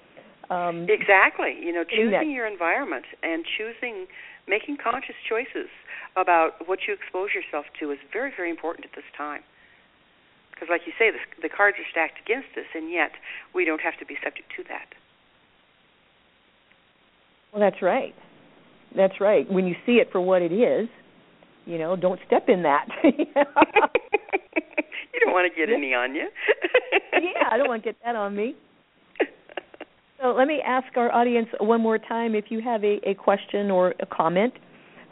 um exactly you know choosing your environment and choosing making conscious choices about what you expose yourself to is very very important at this time because like you say the, the cards are stacked against us and yet we don't have to be subject to that well that's right that's right. When you see it for what it is, you know, don't step in that. you don't want to get any on you. yeah, I don't want to get that on me. So let me ask our audience one more time if you have a, a question or a comment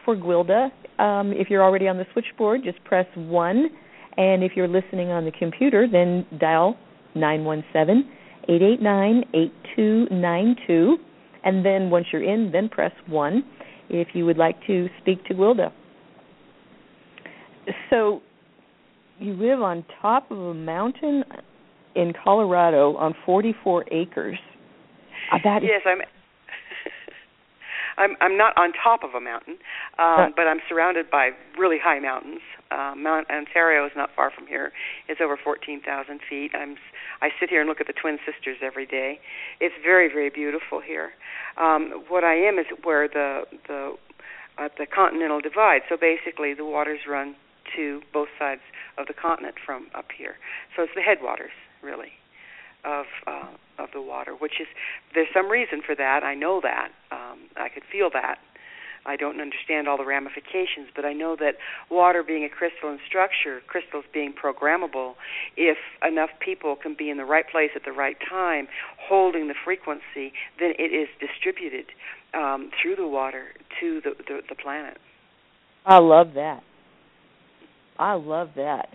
for Gwilda. Um, if you're already on the switchboard, just press 1. And if you're listening on the computer, then dial 917 889 8292. And then once you're in, then press 1 if you would like to speak to Gwilda. So, you live on top of a mountain in Colorado on 44 acres. Uh, that is yes, I'm. I'm I'm not on top of a mountain, um, but I'm surrounded by really high mountains. Uh, Mount Ontario is not far from here. It's over 14,000 feet. I'm I sit here and look at the Twin Sisters every day. It's very very beautiful here. Um, what I am is where the the uh, the continental divide. So basically, the waters run to both sides of the continent from up here. So it's the headwaters, really, of uh, of the water. Which is there's some reason for that. I know that. Um, I could feel that I don't understand all the ramifications, but I know that water being a crystalline structure, crystals being programmable, if enough people can be in the right place at the right time, holding the frequency, then it is distributed um, through the water to the, the, the planet. I love that. I love that.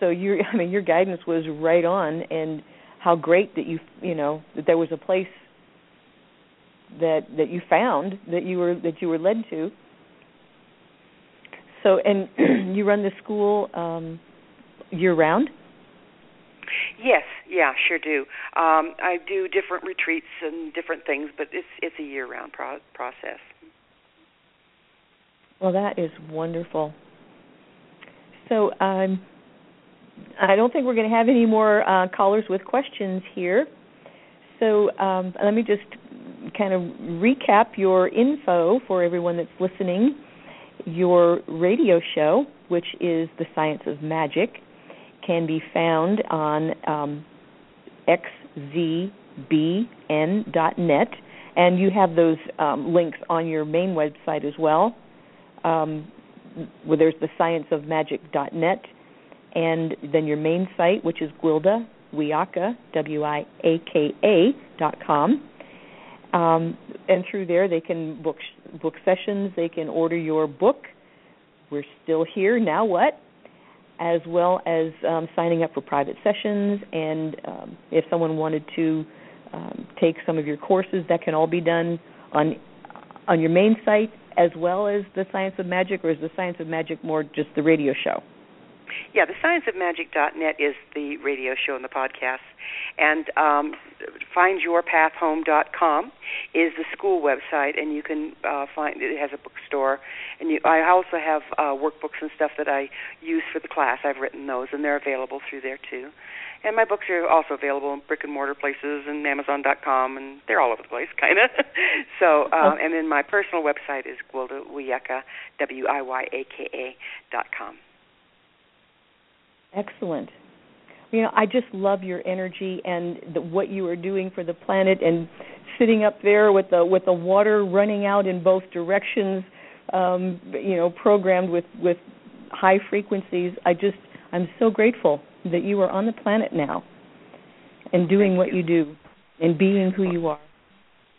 So your, I mean, your guidance was right on, and how great that you, you know, that there was a place that that you found that you were that you were led to. So, and you run the school um, year round. Yes, yeah, sure do. Um, I do different retreats and different things, but it's it's a year round pro- process. Well, that is wonderful. So, um, I don't think we're going to have any more uh, callers with questions here. So, um, let me just kind of recap your info for everyone that's listening. Your radio show, which is The Science of Magic, can be found on um, xzbn.net, and you have those um, links on your main website as well. Um, where there's the scienceofmagic.net, and then your main site, which is Gwilda Wiyaka, W-I-A-K-A dot com. Um, and through there, they can book book sessions. They can order your book. We're still here. Now what? As well as um, signing up for private sessions, and um, if someone wanted to um, take some of your courses, that can all be done on on your main site as well as the Science of Magic, or is the Science of Magic more just the radio show? Yeah, the scienceofmagic.net is the radio show and the podcast. And um, findyourpathhome.com is the school website, and you can uh, find it has a bookstore. And you, I also have uh, workbooks and stuff that I use for the class. I've written those, and they're available through there too. And my books are also available in brick and mortar places and Amazon.com, and they're all over the place, kind of. so, um, and then my personal website is Gwilda Wiyaka, W I Y A K A dot com. Excellent. You know, I just love your energy and the, what you are doing for the planet, and sitting up there with the with the water running out in both directions. Um, you know, programmed with with high frequencies. I just I'm so grateful that you are on the planet now, and doing Thank what you. you do, and being who you are.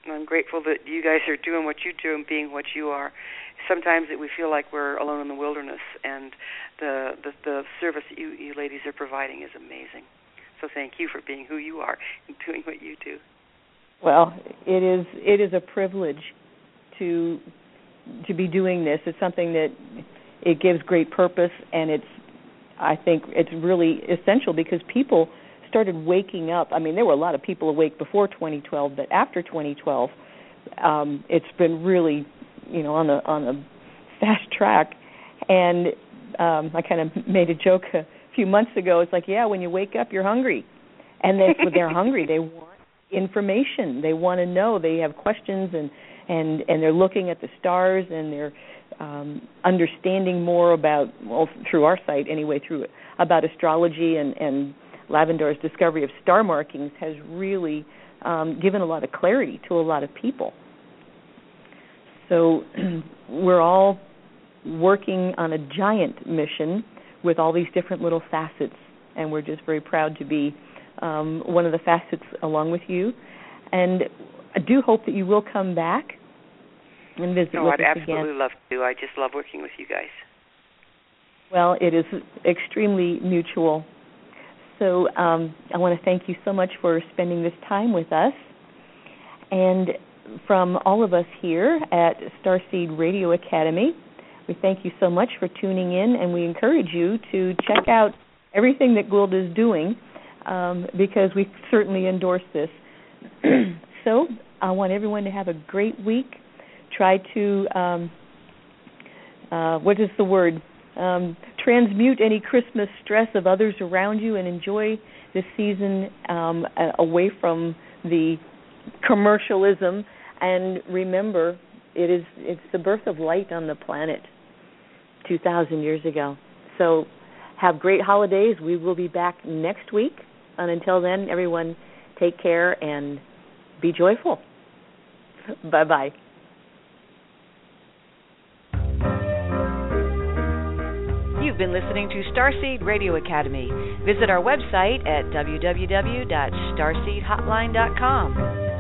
I'm grateful that you guys are doing what you do and being what you are. Sometimes it, we feel like we're alone in the wilderness, and the, the the service that you, you ladies are providing is amazing. So thank you for being who you are and doing what you do. Well, it is it is a privilege to to be doing this. It's something that it gives great purpose, and it's I think it's really essential because people started waking up. I mean, there were a lot of people awake before 2012, but after 2012, um, it's been really, you know, on the on the fast track. And um, I kind of made a joke a few months ago. It's like, yeah, when you wake up, you're hungry, and they they're hungry. They want information. They want to know. They have questions, and and and they're looking at the stars, and they're um, understanding more about well through our site anyway through about astrology and and Lavandar's discovery of star markings has really um, given a lot of clarity to a lot of people. So we're all working on a giant mission with all these different little facets, and we're just very proud to be um, one of the facets along with you. And I do hope that you will come back and visit No, with I'd us absolutely again. love to. I just love working with you guys. Well, it is extremely mutual. So um, I want to thank you so much for spending this time with us. And from all of us here at Starseed Radio Academy, we thank you so much for tuning in, and we encourage you to check out everything that Gwilda is doing um, because we certainly endorse this. so I want everyone to have a great week. Try to, um, uh, what is the word? Um, transmute any Christmas stress of others around you and enjoy this season um, away from the commercialism. And remember, it is it's the birth of light on the planet. 2,000 years ago. So have great holidays. We will be back next week. And until then, everyone take care and be joyful. bye bye. You've been listening to Starseed Radio Academy. Visit our website at www.starseedhotline.com.